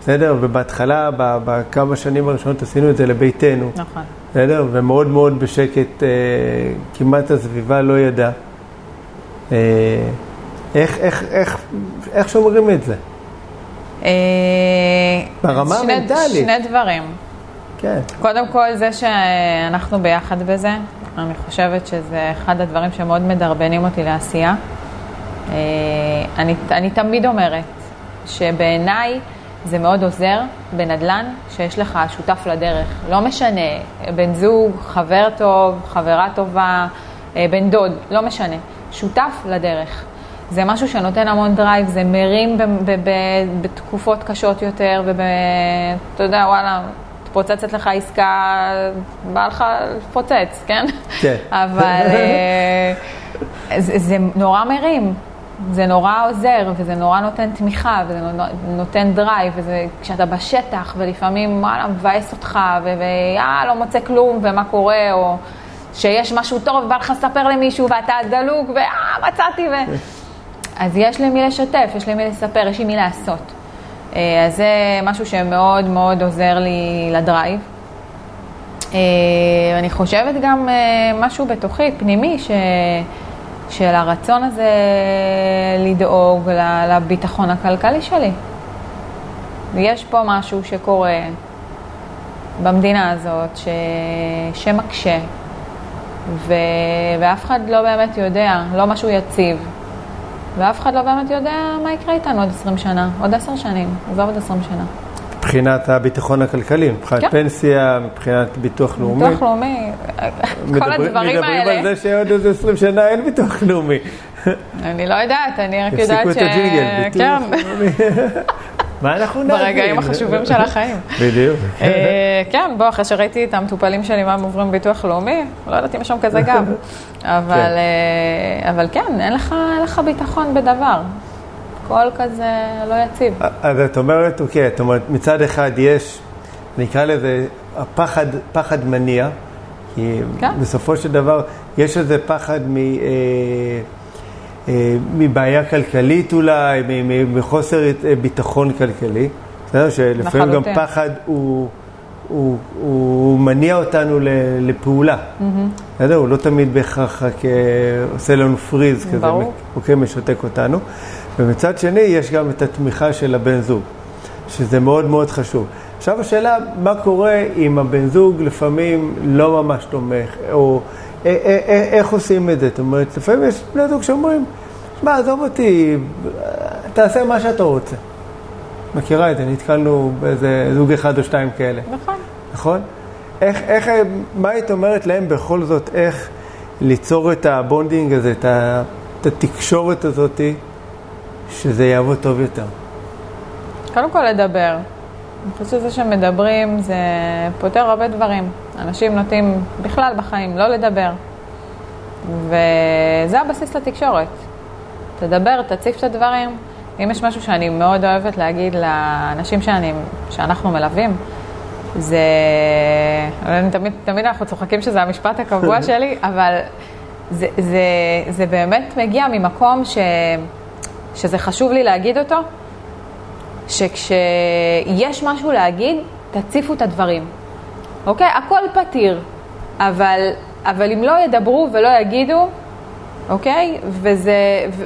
בסדר? ובהתחלה, בכמה שנים הראשונות עשינו את זה לביתנו. נכון. בסדר? ומאוד מאוד בשקט, אה, כמעט הסביבה לא ידעה. אה, איך, איך, איך, איך שומרים את זה? אה, ברמה המנטלית. שני דברים. כן. קודם כל, זה שאנחנו ביחד בזה, אני חושבת שזה אחד הדברים שמאוד מדרבנים אותי לעשייה. אה, אני, אני תמיד אומרת שבעיניי זה מאוד עוזר בנדל"ן שיש לך שותף לדרך. לא משנה, בן זוג, חבר טוב, חברה טובה, אה, בן דוד, לא משנה. שותף לדרך. זה משהו שנותן המון drive, זה מרים ב- ב- ב- בתקופות קשות יותר, ואתה יודע, וואלה, מתפוצצת לך עסקה, בא לך לפוצץ, כן? כן. אבל אה, זה, זה נורא מרים, זה נורא עוזר, וזה נורא נותן תמיכה, וזה נותן drive, וזה כשאתה בשטח, ולפעמים, וואלה, מבאס אותך, ויאה, לא מוצא כלום, ומה קורה, או שיש משהו טוב, ובא לך לספר למישהו, ואתה דלוק, ואה, מצאתי, ו... אז יש לי מי לשתף, יש לי מי לספר, יש לי מי לעשות. אה, אז זה משהו שמאוד מאוד עוזר לי ל drive. אה, אני חושבת גם אה, משהו בתוכי, פנימי, ש... של הרצון הזה לדאוג לביטחון הכלכלי שלי. יש פה משהו שקורה במדינה הזאת ש... שמקשה, ו... ואף אחד לא באמת יודע, לא משהו יציב. ואף אחד לא באמת יודע מה יקרה איתנו עוד 20 שנה, עוד 10 שנים, עזוב עוד 20 שנה. מבחינת הביטחון הכלכלי, מבחינת כן. פנסיה, מבחינת ביטוח לאומי. ביטוח לאומי, מדבר, כל הדברים מדברים האלה. מדברים על זה שעוד איזה 20 שנה אין ביטוח לאומי. אני לא יודעת, אני רק יודעת ש... הפסיקו את הג'ינגל, ביטוח כן, לאומי. <laughs> מה אנחנו נעשה? ברגעים החשובים של החיים. <laughs> בדיוק. אה, כן, בוא, אחרי שראיתי את המטופלים שלי, מה הם עוברים ביטוח לאומי, לא יודעת אם יש שם כזה גב. <laughs> אבל, אה, אבל כן, אין לך ביטחון בדבר. הכל כזה לא יציב. אז את אומרת, אוקיי, את אומרת, מצד אחד יש, נקרא לזה, הפחד, פחד מניע, כי כן. בסופו של דבר יש איזה פחד מ... אה, אה, מבעיה כלכלית אולי, מחוסר אה, ביטחון כלכלי. בסדר? שלפעמים גם. פחד הוא, הוא, הוא מניע אותנו לפעולה. בסדר? הוא לא תמיד בהכרח רק עושה לנו פריז כזה. אוקיי, משתק אותנו. ומצד שני, יש גם את התמיכה של הבן זוג, שזה מאוד מאוד חשוב. עכשיו השאלה, מה קורה אם הבן זוג לפעמים לא ממש תומך, או א- א- א- איך עושים את זה? זאת אומרת, לפעמים יש בני זוג שאומרים, שמע, עזוב אותי, תעשה מה שאתה רוצה. מכירה את זה, נתקלנו באיזה זוג אחד או שתיים כאלה. נכון. נכון? איך, איך, מה היית אומרת להם בכל זאת, איך ליצור את ה bonding הזה, את, התקשורת הזאתי, שזה יעבוד טוב יותר? קודם כל לדבר. אני חושבת שזה שמדברים זה פותר הרבה דברים. אנשים נוטים בכלל בחיים לא לדבר. וזה הבסיס לתקשורת. תדבר, תציף את הדברים. אם יש משהו שאני מאוד אוהבת להגיד לאנשים שאני, שאנחנו מלווים, זה... אני תמיד, תמיד אנחנו צוחקים שזה המשפט הקבוע <laughs> שלי, אבל זה, זה, זה באמת מגיע ממקום ש, שזה חשוב לי להגיד אותו, שכשיש משהו להגיד, תציפו את הדברים. אוקיי? הכל פתיר, אבל, אבל אם לא ידברו ולא יגידו, אוקיי? וזה, ו,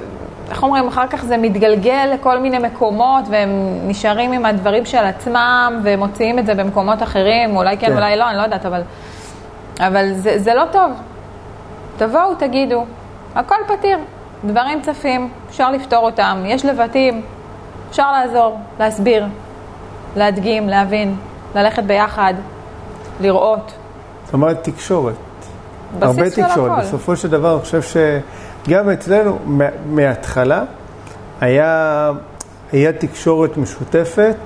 איך אומרים, אחר כך זה מתגלגל לכל מיני מקומות, והם נשארים עם הדברים של עצמם, ומוציאים את זה במקומות אחרים, אולי כן, כן. אולי לא, אני לא יודעת, אבל, אבל זה, זה לא טוב. תבואו, תגידו, הכל פתיר, דברים צפים, אפשר לפתור אותם, יש לבטים, אפשר לעזור, להסביר, להדגים, להבין, ללכת ביחד, לראות. זאת אומרת, תקשורת. הרבה תקשורת. הכל. בסופו של דבר, אני חושב שגם אצלנו, מה- מההתחלה, היה, היה תקשורת משותפת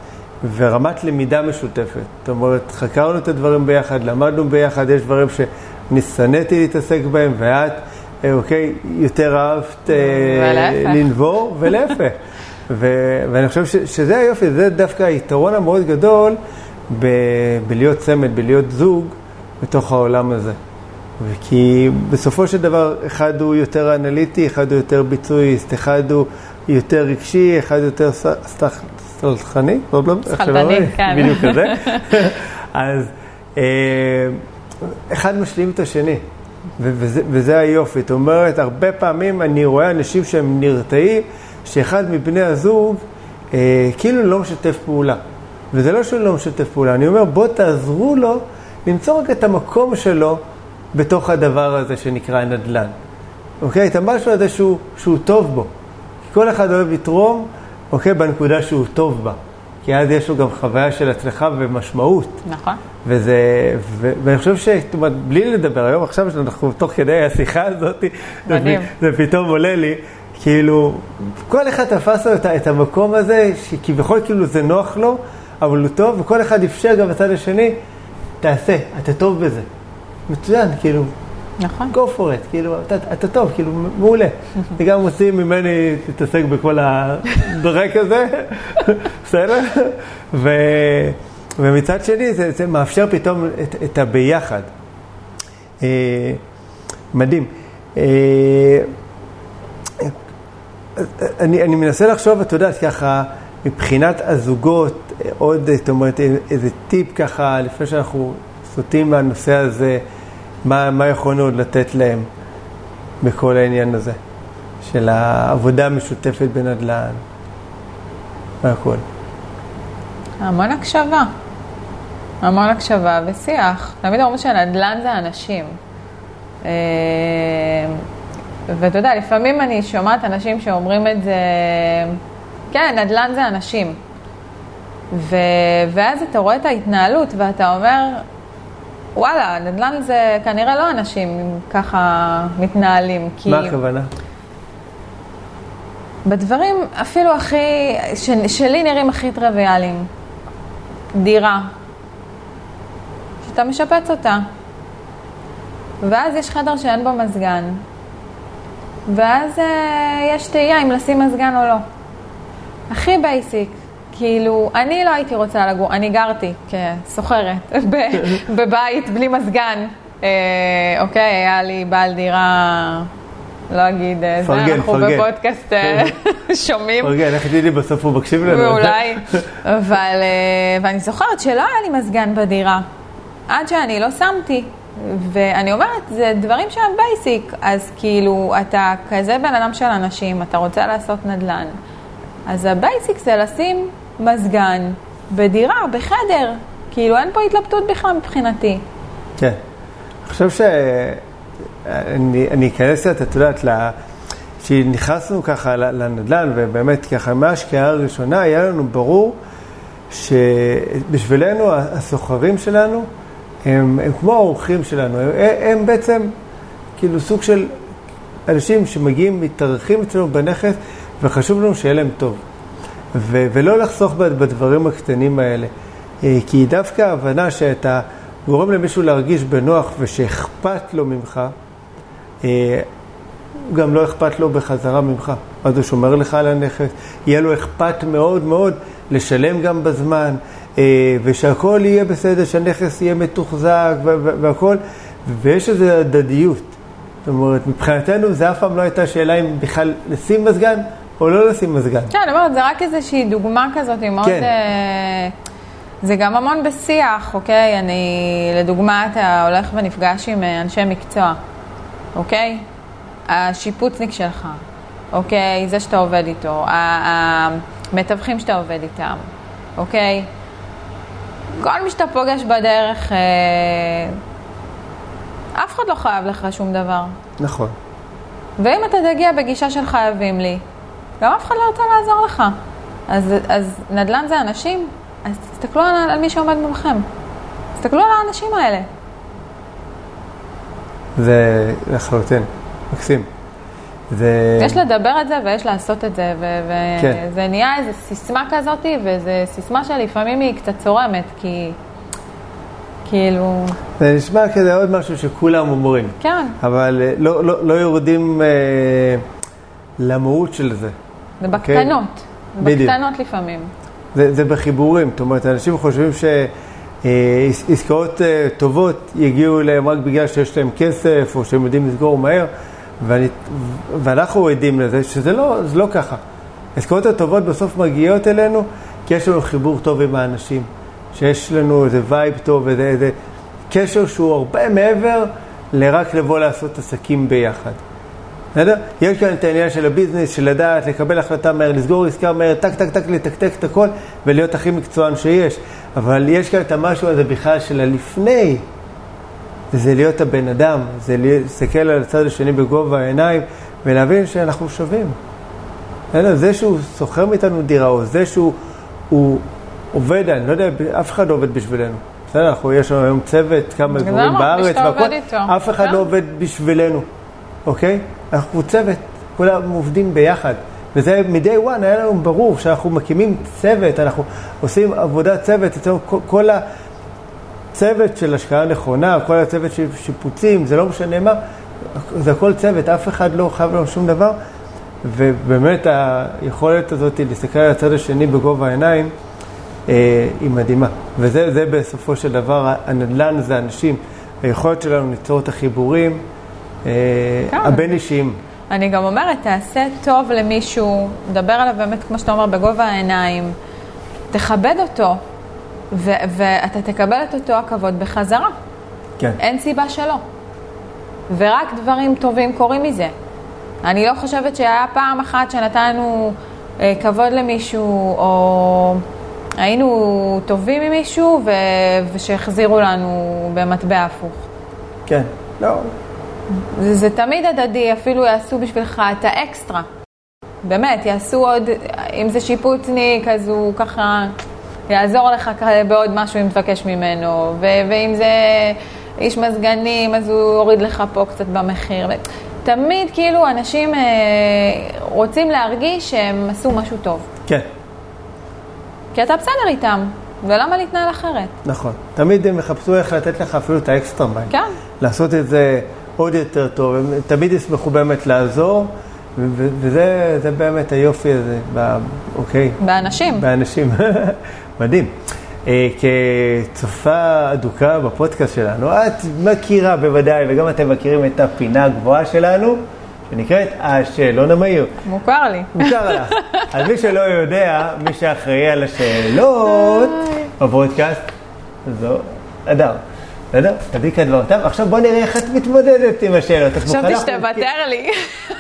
ורמת למידה משותפת. זאת אומרת, חקרנו את הדברים ביחד, למדנו ביחד, יש דברים שאני שנאתי להתעסק בהם, ואת, אוקיי, יותר אהבת אה. לנבור, ולהפך. ו- ואני חושב ש- שזה היופי, זה דווקא היתרון המאוד גדול ב- בלהיות צמד, בלהיות זוג, בתוך העולם הזה. כי בסופו של דבר, אחד הוא יותר אנליטי, אחד הוא יותר ביצועיסט, אחד הוא יותר רגשי, אחד יותר סלחני, לא, לא, אומרים, כן. בדיוק כזה. <laughs> אז אה, אחד משלים את השני, וזה, וזה היופי. זאת אומרת, הרבה פעמים אני רואה אנשים שהם נרתעים, שאחד מבני הזוג אה, כאילו לא משתף פעולה. וזה לא שהוא לא משתף פעולה, אני אומר, בוא תעזרו לו למצוא רק את המקום שלו בתוך הדבר הזה שנקרא נדל"ן. אוקיי? את המשהו הזה שהוא, שהוא טוב בו. כל אחד אוהב לתרום, אוקיי? בנקודה שהוא טוב בה. כי אז יש לו גם חוויה של הצלחה ומשמעות. נכון. וזה, ו, ואני חושב ש... זאת אומרת, בלי לדבר, היום עכשיו שאנחנו תוך כדי השיחה הזאת, מדהים. זה, זה פתאום עולה לי, כאילו, כל אחד תפס לו את, את המקום הזה, שכביכול כאילו זה נוח לו, אבל הוא טוב, וכל אחד אפשר גם בצד השני, תעשה, אתה טוב בזה. מצוין, כאילו, נכון. go for it, כאילו, אתה, אתה טוב, כאילו, מעולה. <laughs> זה גם מוציא ממני להתעסק בכל הדרק הזה, בסדר? ו, ומצד שני, זה, זה מאפשר פתאום את, את הביחד. אה, מדהים. אה, אני, אני מנסה לחשוב, את יודעת, ככה, מבחינת הזוגות, עוד, זאת אומרת, איזה טיפ ככה, לפני שאנחנו סוטים מהנושא הזה, מה, מה יכולנו עוד לתת להם בכל העניין הזה, של העבודה המשותפת בנדל"ן והכל. המון הקשבה. המון הקשבה ושיח. תמיד אומרים שנדל"ן זה אנשים. אה, ואתה יודע, לפעמים אני שומעת אנשים שאומרים את זה, כן, נדל"ן זה אנשים. ו... ואז אתה רואה את ההתנהלות ואתה אומר, וואלה, נדל"ן זה כנראה לא אנשים ככה מתנהלים. כי... מה הכוונה? בדברים אפילו הכי, ש... שלי נראים הכי טריוויאליים. דירה, שאתה משפץ אותה, ואז יש חדר שאין בו מזגן, ואז אה, יש תהייה אם לשים מזגן או לא. הכי basic. כאילו, אני לא הייתי רוצה לגור, אני גרתי כשוכרת <laughs> <laughs> בבית בלי מזגן. אה, אוקיי, היה לי בעל דירה, לא אגיד, אה, זה, פרגן, אנחנו פרגן. בפודקאסט אה, <laughs> שומעים. רגע, איך תדעי בסוף הוא מקשיב לנו? ואולי, אבל, אה, ואני זוכרת שלא היה לי מזגן בדירה, עד שאני לא שמתי. ואני אומרת, זה דברים שהם basic, אז כאילו, אתה כזה בן אדם של אנשים, אתה רוצה לעשות נדל"ן, אז ה basic זה לשים מזגן בדירה, בחדר. כאילו, אין פה התלבטות בכלל מבחינתי. כן. אני חושב שאני אני אכנס קצת, את יודעת, ל- כשנכנסנו ככה לנדל"ן, ובאמת ככה מההשקעה הראשונה, היה לנו ברור שבשבילנו הסוחרים שלנו הם, הם כמו האורחים שלנו, הם, הם בעצם כאילו סוג של אנשים שמגיעים, מתארחים אצלנו בנכס, וחשוב לנו שיהיה להם טוב. ו- ולא לחסוך בדברים הקטנים האלה. אה, כי דווקא ההבנה שאתה גורם למישהו להרגיש בנוח ושאכפת לו ממך, אה, גם לא אכפת לו בחזרה ממך. אז הוא שומר לך על הנכס, יהיה לו אכפת מאוד מאוד לשלם גם בזמן, אה, ושהכול יהיה בסדר, שהנכס יהיה מתוחזק והכול, ויש איזו הדדיות. זאת אומרת, מבחינתנו זה אף פעם לא הייתה שאלה אם בכלל לשים מזגן או לא לשים מזגן. כן, אני אומרת, זה רק איזושהי דוגמה כזאת, היא מאוד... כן. אה, זה גם המון בשיח, אוקיי? אני, לדוגמה, אתה הולך ונפגש עם אה, אנשי מקצוע, אוקיי? השיפוצניק שלך, אוקיי? זה שאתה עובד איתו, המתווכים שאתה עובד איתם, אוקיי? כל מי שאתה פוגש בדרך, אה, אף אחד לא חייב לך שום דבר. נכון. ואם אתה תגיע בגישה של חייבים לי, גם אף אחד לא ירצה לעזור לך. אז, אז נדל"ן זה אנשים, אז תסתכלו על, על מי שעומד מולכם. תסתכלו על האנשים האלה. זה לחלוטין, מקסים. זה... יש לדבר את זה ויש לעשות את זה, כן. וזה נהיה איזו סיסמה כזאת, וזו סיסמה שלפעמים היא קצת צורמת, כי כאילו, זה נשמע כזה עוד משהו שכולם אומרים, כן, אבל אה, לא, לא, לא יורדים אה, למהות של זה. זה. בקטנות. בדיוק. בקטנות לפעמים. זה, זה בחיבורים, זאת אומרת, אנשים חושבים שעסקאות אה, טובות יגיעו אליהם רק בגלל שיש להם כסף, או שהם יודעים לסגור מהר, ואני, ואנחנו עדים לזה שזה לא, לא ככה. העסקאות הטובות בסוף מגיעות אלינו כי יש לנו חיבור טוב עם האנשים, שיש לנו איזה vibe טוב, איזה, איזה קשר שהוא הרבה מעבר לרק לבוא לעשות עסקים ביחד. בסדר? יש כאן את העניין של ה business, של לדעת, לקבל החלטה מהר, לסגור עסקה מהר, טק, טק, טק, לתקתק את הכל, ולהיות הכי מקצוען שיש. אבל יש כאן את המשהו הזה בכלל של הלפני, זה להיות הבן אדם, זה להסתכל על הצד השני בגובה העיניים, ולהבין שאנחנו שווים. בסדר? זה שהוא שוכר מאיתנו דירה, או זה שהוא הוא עובד, אני לא יודע, אף אחד לא עובד בשבילנו. בסדר, אנחנו, יש לנו היום צוות, כמה דברים בארץ, והכל, אף אחד לא כן. עובד בשבילנו, אוקיי? אנחנו צוות, כולם עובדים ביחד. וזה מ-day one היה לנו ברור שאנחנו מקימים צוות, אנחנו עושים עבודת צוות, אצלנו כל, כל הצוות של השקעה נכונה, כל הצוות של שיפוצים, זה לא משנה מה, זה הכל צוות, אף אחד לא חייב לנו שום דבר, ובאמת היכולת הזאת להסתכל על הצד השני בגובה העיניים, אה, היא מדהימה. וזה בסופו של דבר, הנדל"ן זה אנשים, היכולת שלנו ליצור את החיבורים אה, כן. הבין-אישיים. אני גם אומרת, תעשה טוב למישהו, דבר עליו באמת, כמו שאתה אומר, בגובה העיניים, תכבד אותו, ו- ואתה תקבל את אותו הכבוד בחזרה. כן. אין סיבה שלא. ורק דברים טובים קורים מזה. אני לא חושבת שהיה פעם אחת שנתנו אה, כבוד למישהו, או היינו טובים עם מישהו, ו- ושהחזירו לנו במטבע הפוך. כן, לא. זה, זה תמיד הדדי, אפילו יעשו בשבילך את האקסטרה. באמת, יעשו עוד, אם זה שיפוצניק, אז הוא ככה יעזור לך בעוד משהו אם תבקש ממנו, ו- ואם זה איש מזגנים, אז הוא יוריד לך פה קצת במחיר. תמיד כאילו אנשים אה, רוצים להרגיש שהם עשו משהו טוב. כן. כי אתה בסדר איתם, ולמה להתנהל אחרת? נכון. תמיד הם יחפשו איך לתת לך אפילו את האקסטרה בהם. כן. לעשות את זה עוד יותר טוב. הם תמיד ישמחו באמת לעזור, וזה באמת היופי הזה, אוקיי? באנשים. באנשים. <laughs> מדהים. אה, כצופה אדוקה בפודקאסט שלנו, את מכירה בוודאי, וגם אתם מכירים את הפינה הגבוהה שלנו, שנקראת השאלון המהיר. מוכר לי. מוכר לך. <laughs> אז מי שלא יודע, מי שאחראי על השאלות בפודקאסט, זו אדם. בסדר? תביא כאן דברותיו. עכשיו בוא נראה איך את מתמודדת עם השאלות. חשבתי שתוותר לי.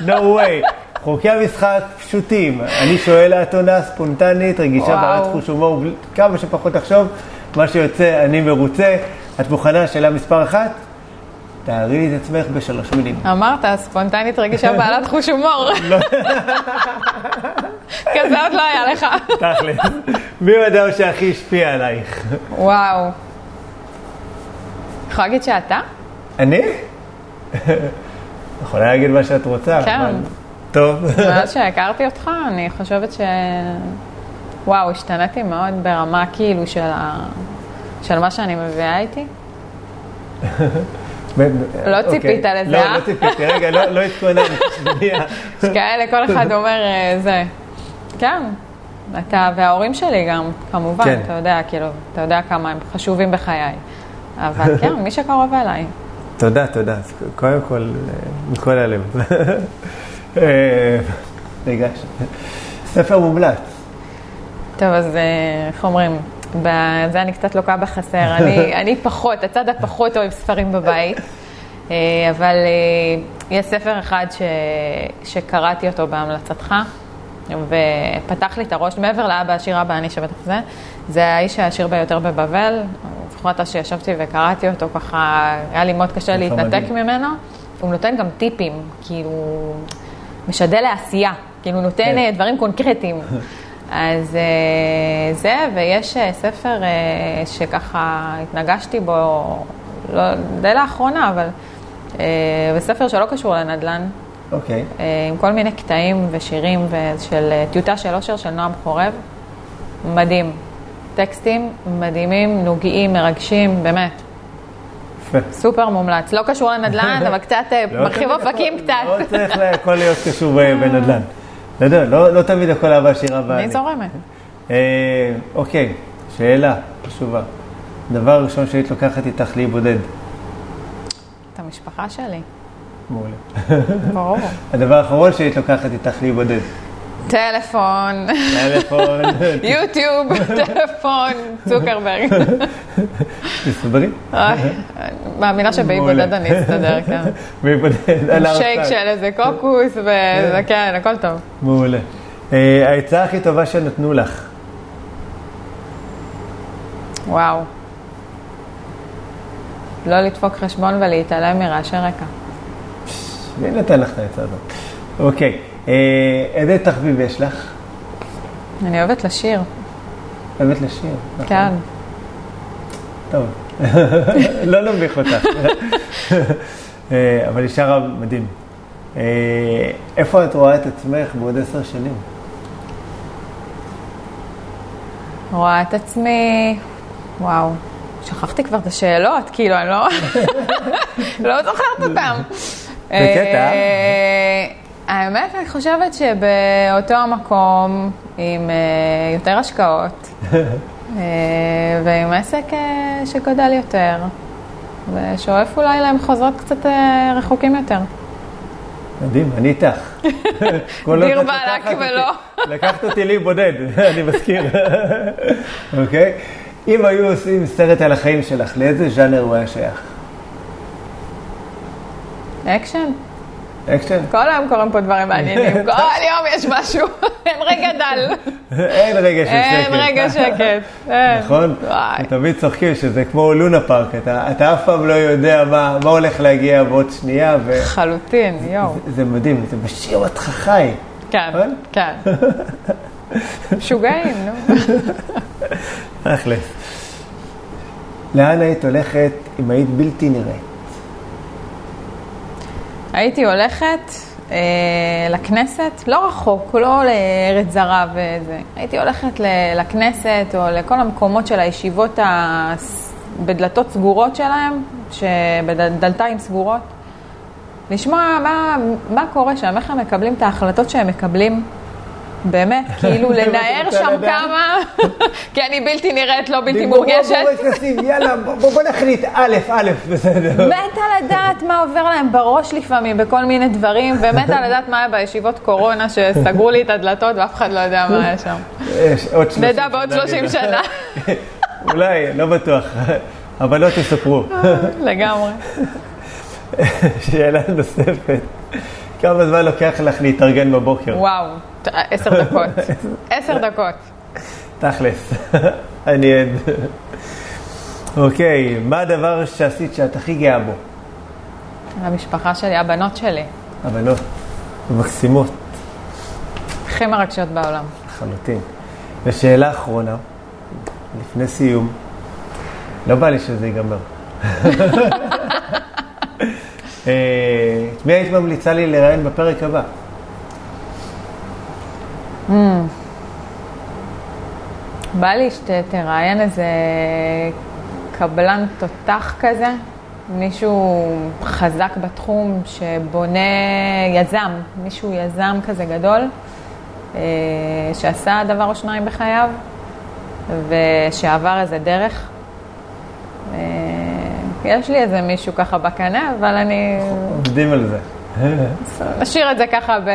No way. חוקי המשחק פשוטים. אני שואל את עונה ספונטנית, רגישה בעלת חוש הומור, כמה שפחות לחשוב. מה שיוצא, אני מרוצה. את מוכנה? שאלה מספר אחת? תארי לי את עצמך בשלוש מילים. אמרת, ספונטנית רגישה בעלת חוש הומור. <laughs> לא. כזה עוד לא היה לך. תכל'ס. מי הוא האדם שהכי השפיע עלייך? וואו. יכולה להגיד שאתה? אני? יכולה להגיד מה שאת רוצה. כן. טוב. מאז שהכרתי אותך, אני חושבת ש... וואו, השתניתי מאוד ברמה כאילו של, ה... של מה שאני מביאה איתי. לא ציפית אוקיי. לזה, לא? לא ציפיתי, רגע, לא, לא התכוננתי, שנייה. יש כאלה, כל אחד אומר אה, זה. כן, אתה וההורים שלי גם, כמובן, כן. אתה יודע, כאילו, אתה יודע כמה הם חשובים בחיי. אבל כן, מי שקרוב אליי. תודה, תודה. קודם כל, אה, מכל הלב. ריגש. ספר מומלץ. טוב, אז איך אומרים? בזה אני קצת לוקה בחסר. אני, <laughs> אני פחות, הצד הפחות אוהב ספרים בבית, אה, אבל אה, יש ספר אחד ש, שקראתי אותו בהמלצתך, ופתח לי את הראש, מעבר לאבא עשיר אבא אני שבטח זה, זה האיש העשיר ביותר בבבל. זוכרת שישבתי וקראתי אותו ככה, היה לי מאוד קשה להתנתק ממנו. הוא נותן גם טיפים, כאילו, משדל לעשייה, כאילו נותן כן. אה, דברים קונקרטיים. <laughs> אז אה, זה, ויש אה, ספר שככה התנגשתי בו, לא, די לאחרונה, אבל בספר שלא קשור לנדל"ן. אוקיי. Okay. עם כל מיני קטעים ושירים של טיוטה של אושר של נועם חורב. מדהים. טקסטים מדהימים, נוגעים, מרגשים, באמת. סופר מומלץ. לא קשור לנדל"ן, אבל קצת <laughs> לא מרחיב אופקים קצת. לא צריך הכל להיות קשור בנדל"ן. <laughs> לא, לא, לא תמיד הכל אהבה שירה ואני. אני זורמת. אה, אוקיי, שאלה חשובה. דבר ראשון שהיית לוקחת איתך להיבודד. את המשפחה שלי. מעולה. ברור. <laughs> הדבר האחרון שהיית לוקחת איתך להיבודד. טלפון, טלפון, <laughs> יוטיוב, טלפון, צוקרברג. תסתדרי. אוי, מאמינה שבאי מעולה. בודד אני אסתדר, כן. <laughs> הר שייק. של איזה קוקוס, וזה כן, הכל טוב. מעולה. אה, העצה הכי טובה שנתנו לך. וואו. לא לדפוק חשבון ולהתעלם מרעשי רקע. מי נתן לך את העצה הזאת? אוקיי, איזה תחביב יש לך? אני אוהבת לשיר, אוהבת לשיר. נכון? כן. טוב, <laughs> לא נביך אותך. אה, אבל היא שרה מדהים. אה, איפה את רואה את עצמך בעוד עשר שנים? רואה את עצמי, וואו, שכחתי כבר את השאלות, כאילו, אני לא, <laughs> לא זוכרת אותן. בקטע. האמת, אני חושבת שבאותו המקום, עם אה, יותר השקעות, <laughs> אה, ועם עסק אה, שגדל יותר, ושואף אולי למחוזות קצת רחוקים יותר. מדהים, אני איתך. <laughs> דיר באלק אותי- ולא. לקחת אותי לי בודד, <laughs> אני מזכיר. אוקיי? אם היו עושים סרט על החיים שלך, לאיזה ז'אנר הוא היה שייך? אקשן. אקשן? כל היום קורים פה דברים מעניינים, <laughs> כל יום יש משהו, אין רגע דל, אין רגע של שקט. אין רגע שקט. נכון? תמיד צוחקים שזה כמו לונה פארק, אתה, אף פעם לא יודע מה, הולך להגיע בעוד שנייה, וזה לחלוטין, יואו. זה מדהים, זה משאיר אותך חי. כן, נכון? כן. <laughs> משוגעים, נו. תכלס. לאן היית הולכת אם היית בלתי נראית? הייתי הולכת אה, לכנסת, לא רחוק, לא לארץ זרה וזה. הייתי הולכת לכנסת או לכל המקומות של הישיבות ה... בדלתות סגורות שלהם, שבדלתיים סגורות. לשמוע מה, מה קורה שם, איך הם מקבלים את ההחלטות שהם מקבלים. באמת, <laughs> כאילו לנער שם? כמה, <laughs> כי אני בלתי נראית, לא בלתי מורגשת. יאללה, בוא, נחליט, א', א', בסדר. מתה לדעת מה עובר להם בראש לפעמים בכל מיני דברים, ומתה לדעת מה היה בישיבות קורונה שסגרו לי את הדלתות ואף אחד לא יודע מה היה שם. יש עוד 30 נדע בעוד 30 שנה, <laughs> אולי, לא בטוח. הבנות יספרו. לגמרי. שאלה נוספת, כמה זמן לוקח לך להתארגן בבוקר? וואו, עשר דקות. עשר דקות. תכלס, <laughs> אני עד. אוקיי, מה הדבר שעשית שאת הכי גאה בו? המשפחה שלי, הבנות שלי, הבנות, מקסימות הכי מרגשות בעולם. לחלוטין. ושאלה אחרונה, לפני סיום, לא בא לי שזה ייגמר. <laughs> אה, את מי היית ממליצה לי לראיין בפרק הבא? בא לי שתראיין איזה קבלן תותח כזה, מישהו חזק בתחום שבונה יזם, מישהו יזם כזה גדול, אה, שעשה דבר או שניים בחייו ושעבר איזה דרך. אה, יש לי איזה מישהו ככה בקנה, אבל אני... עובדים על זה. נשאיר את זה ככה ב...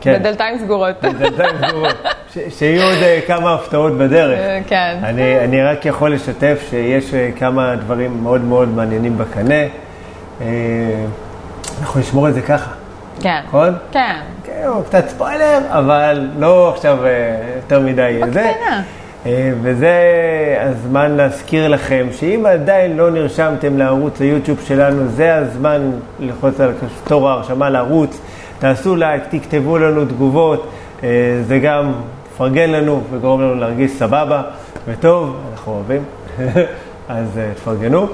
כן. בדלתיים סגורות. בינתיים סגורות. שיהיו עוד אה, כמה הפתעות בדרך. אה, כן. אני, אני רק יכול לשתף שיש אה, כמה דברים מאוד מאוד מעניינים בקנה. אנחנו נשמור את זה ככה, כן. נכון? כן. כן, הוא קצת ספוילר, אבל לא עכשיו יותר מדי זה. בקטנה. וזה הזמן להזכיר לכם שאם עדיין לא נרשמתם לערוץ היוטיוב שלנו, זה הזמן ללחוץ על כפתור ההרשמה לערוץ. תעשו לייק, תכתבו לנו תגובות, אה, זה גם מפרגן לנו וגורם לנו להרגיש סבבה וטוב, אנחנו אוהבים, <laughs> אז אה, תפרגנו.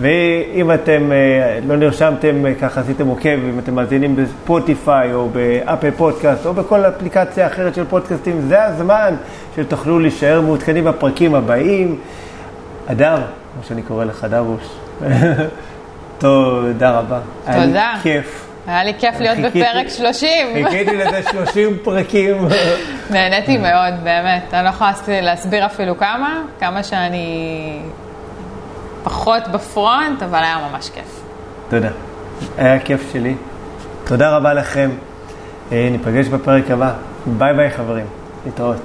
ואם אתם אה, לא נרשמתם, ככה עשיתם עוקב, אם אתם מאזינים בספוטיפיי או באפל פודקאסט או בכל אפליקציה אחרת של פודקאסטים, זה הזמן שתוכלו להישאר מעודכנים בפרקים הבאים. אדר, כמו שאני קורא לך, דרוש. <laughs> תודה רבה. היה לי תודה. כיף. היה לי כיף להיות חיכיתי- בפרק 30. חיכיתי לזה 30 פרקים. נהניתי מאוד, באמת. אני לא יכולה להס- להסביר אפילו כמה, כמה שאני פחות בפרונט, אבל היה ממש כיף. תודה. היה כיף שלי. תודה רבה לכם. אה, ניפגש בפרק הבא. ביי ביי חברים, להתראות.